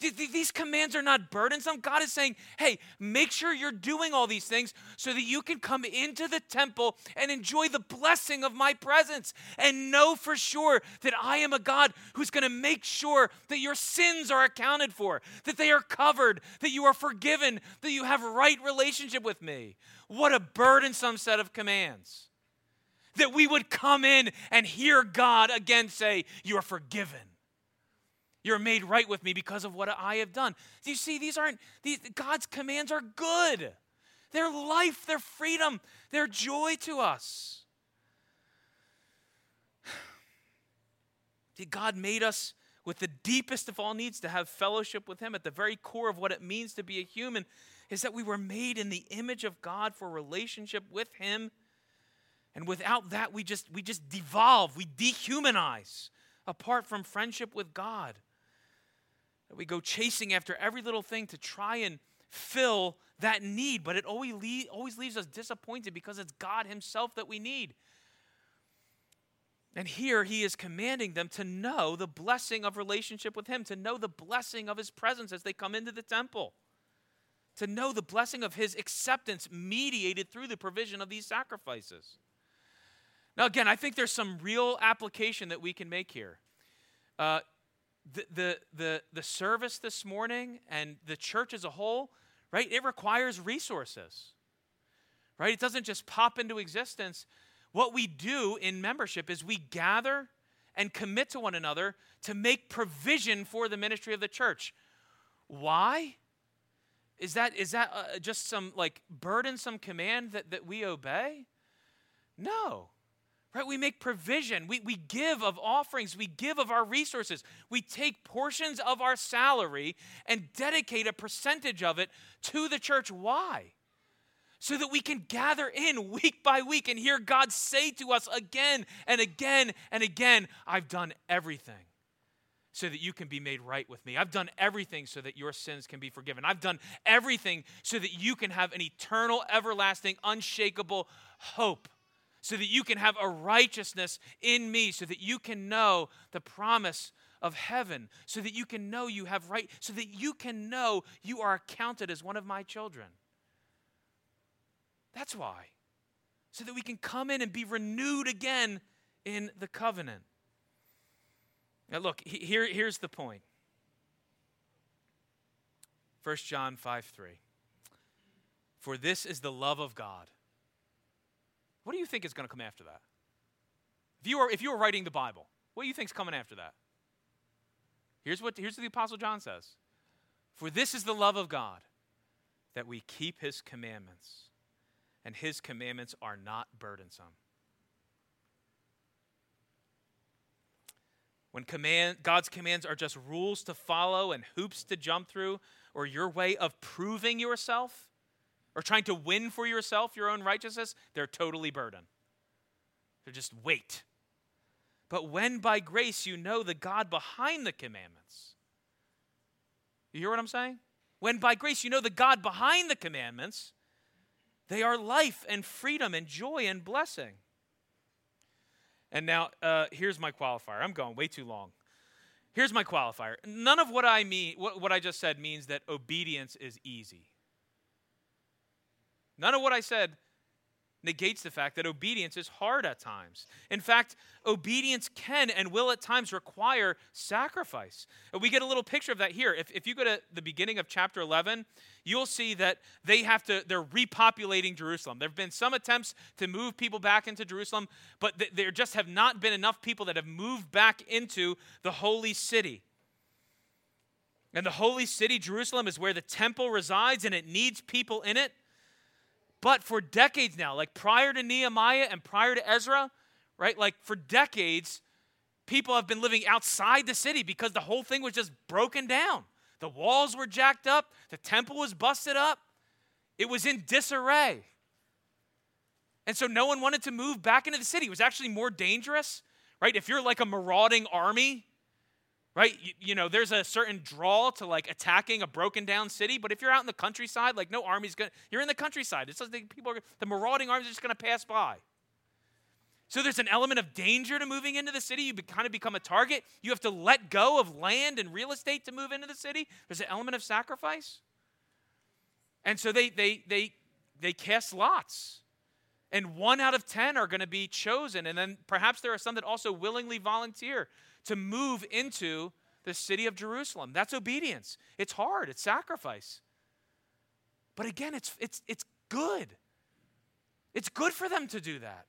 These commands are not burdensome. God is saying, hey, make sure you're doing all these things so that you can come into the temple and enjoy the blessing of my presence and know for sure that I am a God who's going to make sure that your sins are accounted for, that they are covered, that you are forgiven, that you have right relationship with me. What a burdensome set of commands. That we would come in and hear God again say, You are forgiven you're made right with me because of what I have done. Do you see, these aren't, these, God's commands are good. They're life, they're freedom, they're joy to us. God made us with the deepest of all needs to have fellowship with Him. At the very core of what it means to be a human is that we were made in the image of God for relationship with Him. And without that, we just, we just devolve, we dehumanize apart from friendship with God that we go chasing after every little thing to try and fill that need, but it always, le- always leaves us disappointed because it's God Himself that we need. And here he is commanding them to know the blessing of relationship with him, to know the blessing of his presence as they come into the temple, to know the blessing of his acceptance mediated through the provision of these sacrifices. Now, again, I think there's some real application that we can make here. Uh, the, the, the, the service this morning and the church as a whole, right? It requires resources, right? It doesn't just pop into existence. What we do in membership is we gather and commit to one another to make provision for the ministry of the church. Why? Is that, is that uh, just some like burdensome command that, that we obey? No. Right? We make provision. We, we give of offerings. We give of our resources. We take portions of our salary and dedicate a percentage of it to the church. Why? So that we can gather in week by week and hear God say to us again and again and again, I've done everything so that you can be made right with me. I've done everything so that your sins can be forgiven. I've done everything so that you can have an eternal, everlasting, unshakable hope so that you can have a righteousness in me, so that you can know the promise of heaven, so that you can know you have right, so that you can know you are accounted as one of my children. That's why. So that we can come in and be renewed again in the covenant. Now, look, here, here's the point 1 John 5 3. For this is the love of God what do you think is going to come after that? If you, were, if you were writing the Bible, what do you think is coming after that? Here's what, here's what the Apostle John says For this is the love of God, that we keep his commandments, and his commandments are not burdensome. When command, God's commands are just rules to follow and hoops to jump through, or your way of proving yourself, or trying to win for yourself your own righteousness, they're totally burden. They're just weight. But when by grace you know the God behind the commandments, you hear what I'm saying? When by grace you know the God behind the commandments, they are life and freedom and joy and blessing. And now, uh, here's my qualifier. I'm going way too long. Here's my qualifier. None of what I mean, what, what I just said, means that obedience is easy. None of what I said negates the fact that obedience is hard at times. In fact, obedience can and will at times require sacrifice. We get a little picture of that here. If, if you go to the beginning of chapter 11, you'll see that they have to, they're repopulating Jerusalem. There have been some attempts to move people back into Jerusalem, but th- there just have not been enough people that have moved back into the holy city. And the holy city, Jerusalem, is where the temple resides and it needs people in it. But for decades now, like prior to Nehemiah and prior to Ezra, right? Like for decades, people have been living outside the city because the whole thing was just broken down. The walls were jacked up, the temple was busted up, it was in disarray. And so no one wanted to move back into the city. It was actually more dangerous, right? If you're like a marauding army, right? You, you, know, there's a certain draw to like attacking a broken down city, but if you're out in the countryside, like no army's gonna, you're in the countryside. It's like people are, the marauding armies are just gonna pass by. So there's an element of danger to moving into the city. You be, kind of become a target. You have to let go of land and real estate to move into the city. There's an element of sacrifice. And so they they they they cast lots. And one out of ten are going to be chosen. And then perhaps there are some that also willingly volunteer to move into the city of Jerusalem. That's obedience. It's hard, it's sacrifice. But again, it's, it's, it's good. It's good for them to do that.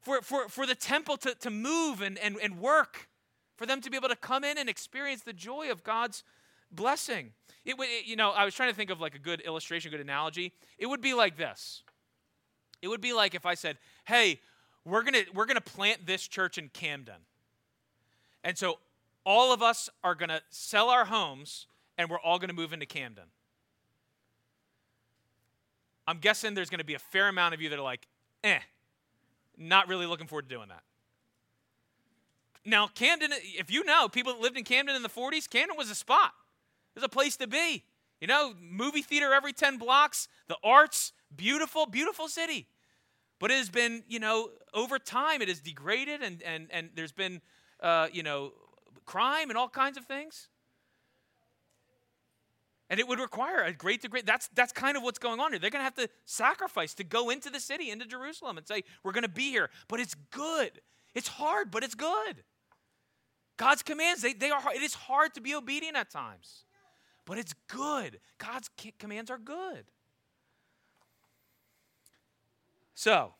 For, for, for the temple to, to move and, and, and work, for them to be able to come in and experience the joy of God's blessing. It, it, you know, I was trying to think of like a good illustration, good analogy. It would be like this. It would be like if I said, "Hey, we're gonna we're gonna plant this church in Camden. And so all of us are going to sell our homes and we're all going to move into Camden. I'm guessing there's going to be a fair amount of you that are like, eh, not really looking forward to doing that. Now, Camden, if you know people that lived in Camden in the 40s, Camden was a spot. It was a place to be. You know, movie theater every 10 blocks, the arts, beautiful, beautiful city. But it has been, you know, over time, it has degraded and, and, and there's been uh, you know, crime and all kinds of things. And it would require a great degree. That's, that's kind of what's going on here. They're going to have to sacrifice to go into the city, into Jerusalem, and say, We're going to be here. But it's good. It's hard, but it's good. God's commands, they, they are. It is hard to be obedient at times. but it's good. God's commands are good. So,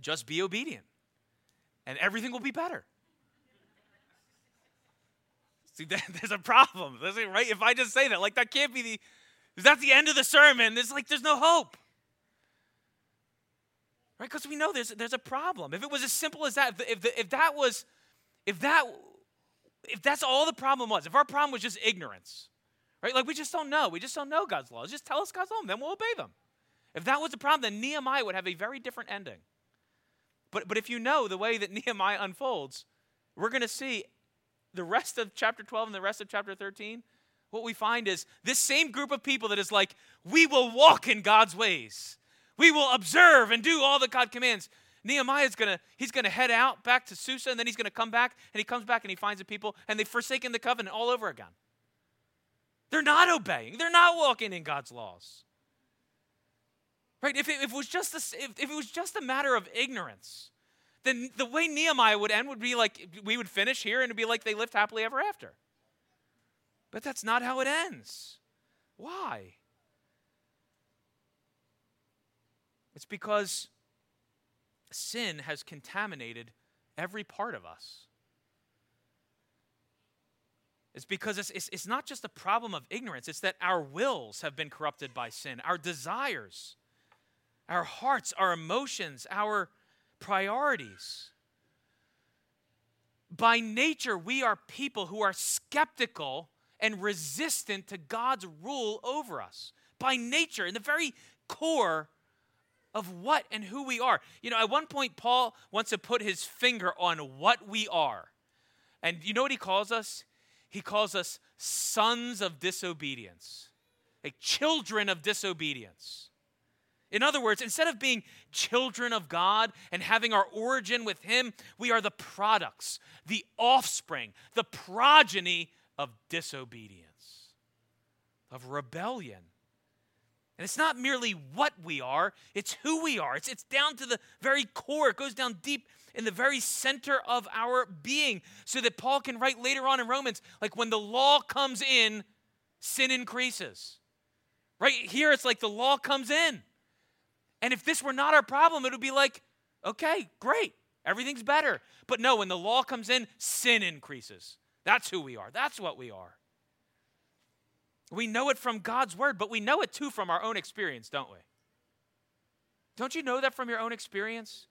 just be obedient, and everything will be better. See, there's a problem, right? If I just say that, like that can't be the. Is that the end of the sermon? There's like there's no hope. Right? Because we know there's there's a problem. If it was as simple as that, if, the, if that was, if that, if that's all the problem was, if our problem was just ignorance, right? Like we just don't know. We just don't know God's laws. Just tell us God's law, and then we'll obey them. If that was the problem, then Nehemiah would have a very different ending. But but if you know the way that Nehemiah unfolds, we're going to see the rest of chapter 12 and the rest of chapter 13, what we find is this same group of people that is like, we will walk in God's ways. We will observe and do all that God commands. Nehemiah's gonna, he's gonna head out back to Susa, and then he's gonna come back, and he comes back and he finds the people, and they've forsaken the covenant all over again. They're not obeying, they're not walking in God's laws. Right? If it, if it was just a, if, if it was just a matter of ignorance, then the way Nehemiah would end would be like we would finish here and it'd be like they lived happily ever after. But that's not how it ends. Why? It's because sin has contaminated every part of us. It's because it's, it's, it's, not just a problem of ignorance, it's that our wills have been corrupted by sin, our desires, our hearts, our emotions, our priorities. By nature, we are people who are skeptical and resistant to God's rule over us. By nature, in the very core of what and who we are. You know, at one point, Paul wants to put his finger on what we are. And you know what he calls us? He calls us sons of disobedience, like children of disobedience. In other words, instead of being children of God and having our origin with Him, we are the products, the offspring, the progeny of disobedience, of rebellion. And it's not merely what we are, it's who we are. It's, it's down to the very core, it goes down deep in the very center of our being, so that Paul can write later on in Romans, like when the law comes in, sin increases. Right here, it's like the law comes in. And if this were not our problem, it would be like, okay, great, everything's better. But no, when the law comes in, sin increases. That's who we are, that's what we are. We know it from God's word, but we know it too from our own experience, don't we? Don't you know that from your own experience?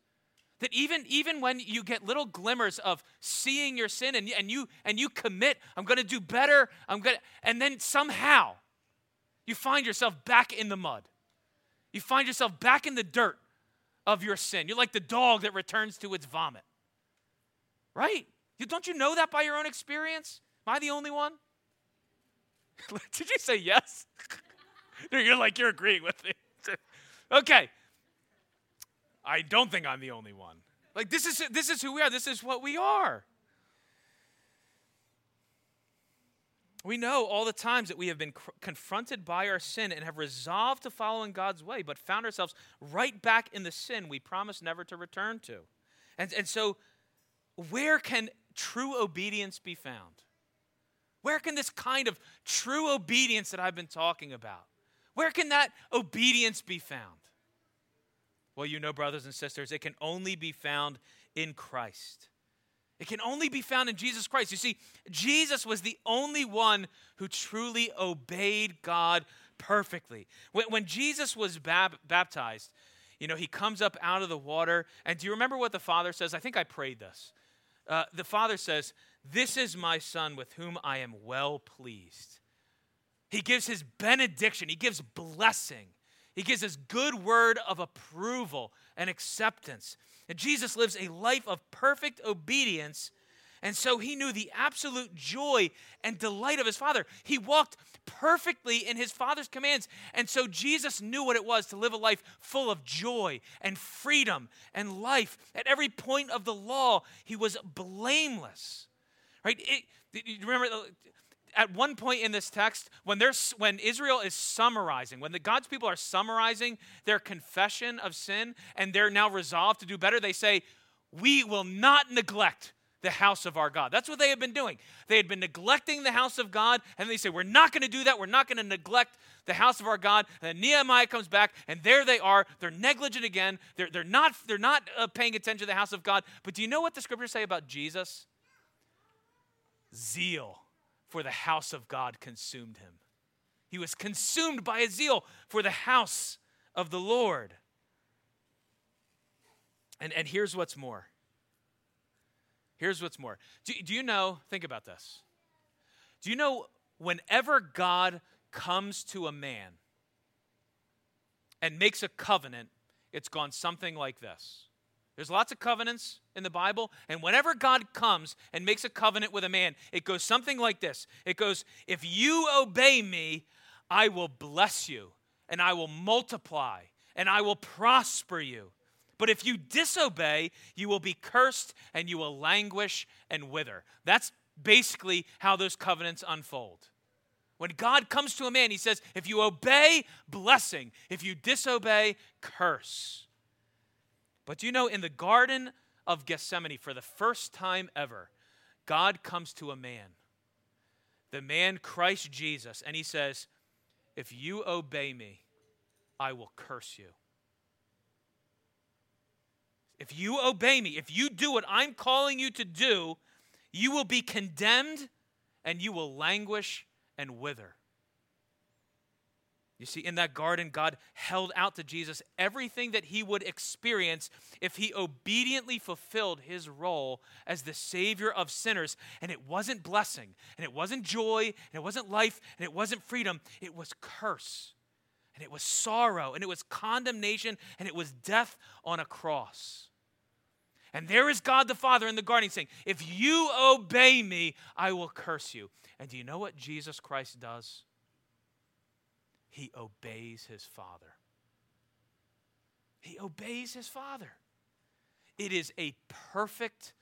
That even, even when you get little glimmers of seeing your sin and, and you and you commit, I'm gonna do better, I'm gonna and then somehow you find yourself back in the mud. You find yourself back in the dirt of your sin. You're like the dog that returns to its vomit. Right? Don't you know that by your own experience? Am I the only one? Did you say yes? you're like, you're agreeing with me. okay. I don't think I'm the only one. Like this is this is who we are. This is what we are. We know all the times that we have been cr- confronted by our sin and have resolved to follow in God's way, but found ourselves right back in the sin we promised never to return to. And, and so, where can true obedience be found? Where can this kind of true obedience that I've been talking about, where can that obedience be found? Well, you know, brothers and sisters, it can only be found in Christ. It can only be found in Jesus Christ. You see, Jesus was the only one who truly obeyed God perfectly. When, when Jesus was bab- baptized, you know, he comes up out of the water. And do you remember what the Father says? I think I prayed this. Uh, the Father says, This is my Son with whom I am well pleased. He gives his benediction, he gives blessing, he gives his good word of approval and acceptance. Jesus lives a life of perfect obedience. And so he knew the absolute joy and delight of his Father. He walked perfectly in his Father's commands. And so Jesus knew what it was to live a life full of joy and freedom and life. At every point of the law, he was blameless. Right? It, remember, at one point in this text, when, there's, when Israel is summarizing, when the God's people are summarizing their confession of sin and they're now resolved to do better, they say, We will not neglect the house of our God. That's what they had been doing. They had been neglecting the house of God, and they say, We're not going to do that. We're not going to neglect the house of our God. And then Nehemiah comes back, and there they are. They're negligent again. They're, they're not, they're not uh, paying attention to the house of God. But do you know what the scriptures say about Jesus? Zeal for the house of God consumed him. He was consumed by a zeal for the house of the Lord. And, and here's what's more. Here's what's more. Do, do you know, think about this. Do you know whenever God comes to a man and makes a covenant, it's gone something like this. There's lots of covenants in the Bible, and whenever God comes and makes a covenant with a man, it goes something like this It goes, If you obey me, I will bless you, and I will multiply, and I will prosper you. But if you disobey, you will be cursed, and you will languish and wither. That's basically how those covenants unfold. When God comes to a man, he says, If you obey, blessing. If you disobey, curse. But you know, in the Garden of Gethsemane, for the first time ever, God comes to a man, the man Christ Jesus, and he says, If you obey me, I will curse you. If you obey me, if you do what I'm calling you to do, you will be condemned and you will languish and wither. You see, in that garden, God held out to Jesus everything that he would experience if he obediently fulfilled his role as the Savior of sinners. And it wasn't blessing, and it wasn't joy, and it wasn't life, and it wasn't freedom. It was curse, and it was sorrow, and it was condemnation, and it was death on a cross. And there is God the Father in the garden saying, If you obey me, I will curse you. And do you know what Jesus Christ does? He obeys his Father. He obeys his Father. It is a perfect,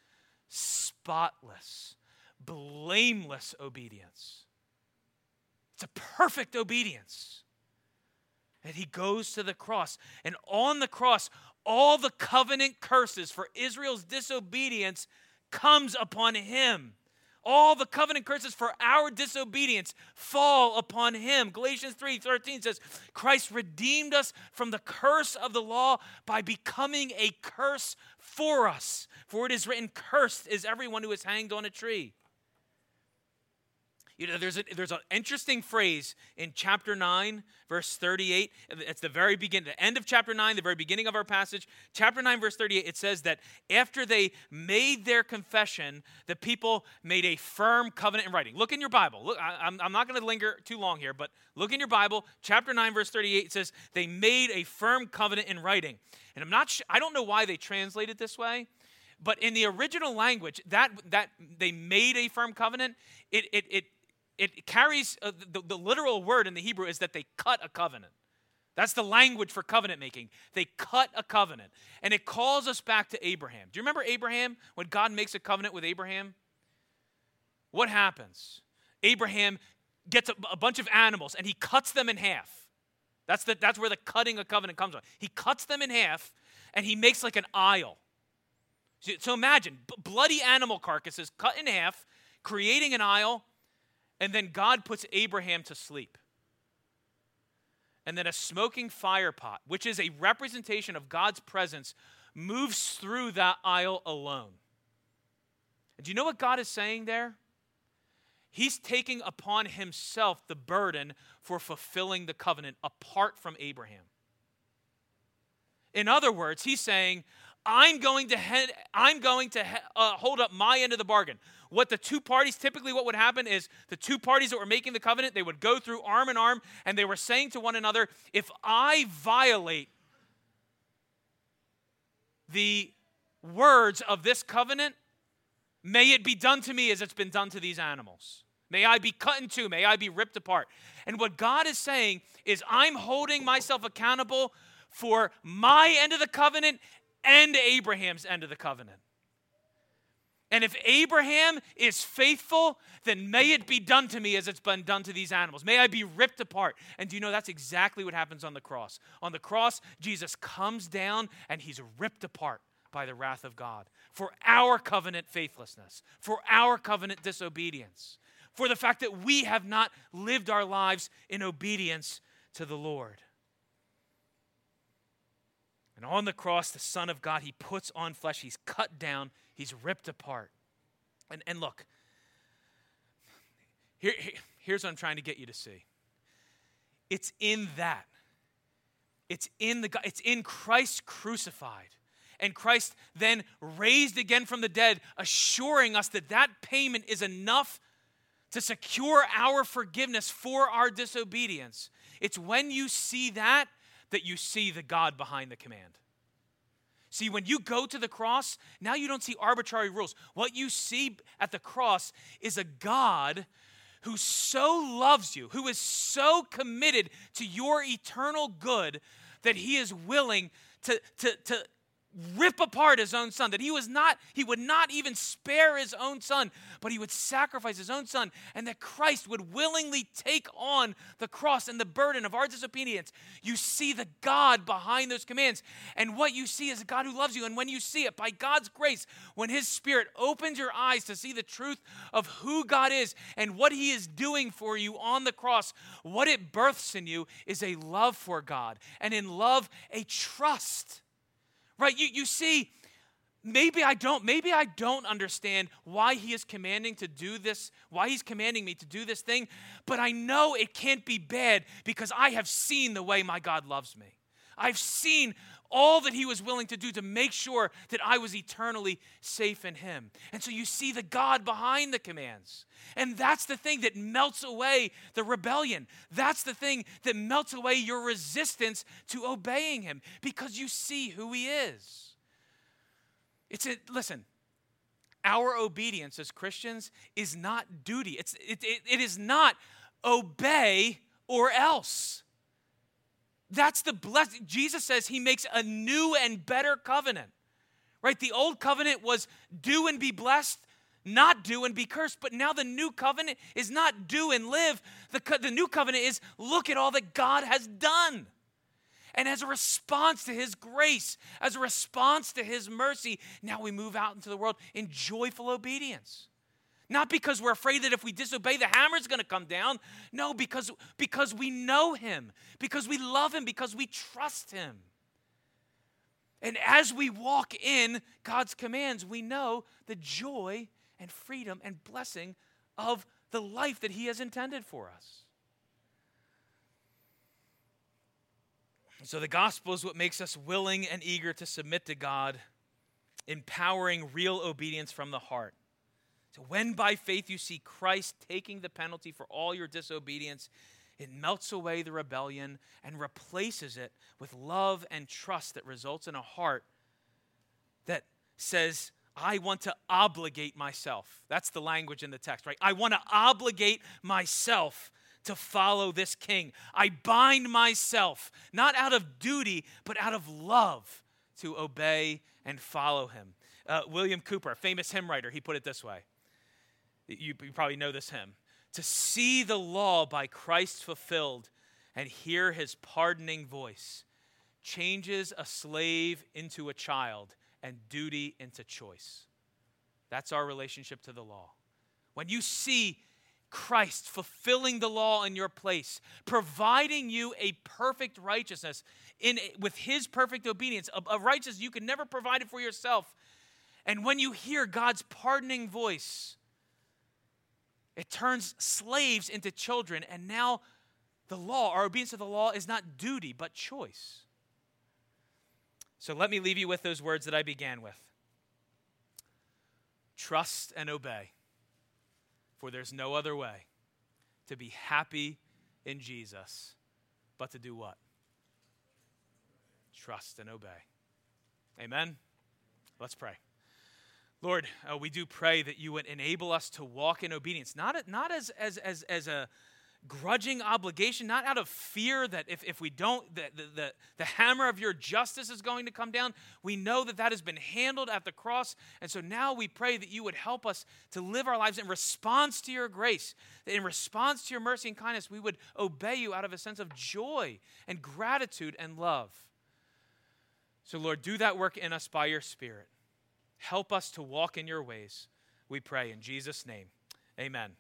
spotless, blameless obedience. It's a perfect obedience. And he goes to the cross. And on the cross, all the covenant curses for Israel's disobedience comes upon him. All the covenant curses for our disobedience fall upon him. Galatians 3:13 says, "Christ redeemed us from the curse of the law by becoming a curse for us. For it is written, cursed is everyone who is hanged on a tree." You know, there's, a, there's an interesting phrase in chapter 9, verse 38. It's the very beginning, the end of chapter 9, the very beginning of our passage. Chapter 9, verse 38, it says that after they made their confession, the people made a firm covenant in writing. Look in your Bible. Look, I, am I'm not going to linger too long here, but look in your Bible. Chapter 9, verse 38 says they made a firm covenant in writing. And I'm not sure, I don't know why they translate it this way. But in the original language, that, that they made a firm covenant, it, it, it it carries uh, the, the literal word in the Hebrew is that they cut a covenant. That's the language for covenant making. They cut a covenant. And it calls us back to Abraham. Do you remember Abraham when God makes a covenant with Abraham? What happens? Abraham gets a, a bunch of animals and he cuts them in half. That's, the, that's where the cutting a covenant comes from. He cuts them in half and he makes like an aisle. So, imagine bloody animal carcasses cut in half, creating an aisle and then God puts Abraham to sleep. And then a smoking fire pot, which is a representation of God's presence, moves through that aisle alone. And do you know what God is saying there? He's taking upon himself the burden for fulfilling the covenant apart from Abraham. In other words, he's saying, I'm going to, head, I'm going to uh, hold up my end of the bargain. What the two parties typically what would happen is the two parties that were making the covenant they would go through arm in arm and they were saying to one another if i violate the words of this covenant may it be done to me as it's been done to these animals. May i be cut in two. May i be ripped apart. And what god is saying is i'm holding myself accountable for my end of the covenant and abraham's end of the covenant and if Abraham is faithful, then may it be done to me as it's been done to these animals. May I be ripped apart. And do you know that's exactly what happens on the cross? On the cross, Jesus comes down and he's ripped apart by the wrath of God for our covenant faithlessness, for our covenant disobedience, for the fact that we have not lived our lives in obedience to the Lord. And on the cross, the Son of God, he puts on flesh, he's cut down, he's ripped apart. And, and look, here, here's what I'm trying to get you to see. It's in that. It's in the it's in Christ crucified and Christ then raised again from the dead, assuring us that that payment is enough to secure our forgiveness for our disobedience. It's when you see that that you see the God behind the command. See, when you go to the cross, now you don't see arbitrary rules. What you see at the cross is a God who so loves you, who is so committed to your eternal good that he is willing to, to, to rip apart his own son that he was not he would not even spare his own son but he would sacrifice his own son and that christ would willingly take on the cross and the burden of our disobedience. You see the god behind those commands and what you see is a god who loves you and when you see it by god's grace when his spirit opens your eyes to see the truth of who god is and what he is doing for you on the cross what it births in you is a love for god and in love a trust Right? You, you see, maybe I don't, maybe I don't understand why he is commanding to do this, why he's commanding me to do this thing, but I know it can't be bad because I have seen the way my God loves me. I've seen all that he was willing to do to make sure that I was eternally safe in him. And so you see the God behind the commands. And that's the thing that melts away the rebellion. That's the thing that melts away your resistance to obeying him because you see who he is. It's a, listen, our obedience as Christians is not duty. It's, it, it, it is not obey or else. That's the blessing. Jesus says he makes a new and better covenant. Right? The old covenant was do and be blessed, not do and be cursed. But now the new covenant is not do and live. The, co- the new covenant is look at all that God has done. And as a response to his grace, as a response to his mercy, now we move out into the world in joyful obedience. Not because we're afraid that if we disobey, the hammer's going to come down. No, because, because we know him, because we love him, because we trust him. And as we walk in God's commands, we know the joy and freedom and blessing of the life that he has intended for us. So the gospel is what makes us willing and eager to submit to God, empowering real obedience from the heart. So when by faith you see Christ taking the penalty for all your disobedience, it melts away the rebellion and replaces it with love and trust that results in a heart that says, I want to obligate myself. That's the language in the text, right? I want to obligate myself to follow this king. I bind myself, not out of duty, but out of love to obey and follow him. Uh, William Cowper, famous hymn writer, he put it this way you, you probably know this hymn. To see the law by Christ fulfilled and hear his pardoning voice changes a slave into a child and duty into choice. That's our relationship to the law. When you see Christ fulfilling the law in your place, providing you a perfect righteousness in, with his perfect obedience, a, a righteousness you could never provide it for yourself. And when you hear God's pardoning voice, it turns slaves into children, and now the law, our obedience to the law, is not duty, but choice. So let me leave you with those words that I began with trust and obey, for there's no other way to be happy in Jesus but to do what? Trust and obey. Amen? Let's pray. Lord, uh, we do pray that you would enable us to walk in obedience, not, not as, as, as, as a grudging obligation, not out of fear that if, if we don't, the, the, the, hammer of your justice is going to come down. We know that that has been handled at the cross. And so now we pray that you would help us to live our lives in response to your grace, that in response to your mercy and kindness, we would obey you out of a sense of joy and gratitude and love. So, Lord, do that work in us by your Spirit. Help us to walk in your ways. We pray in Jesus' name. Amen.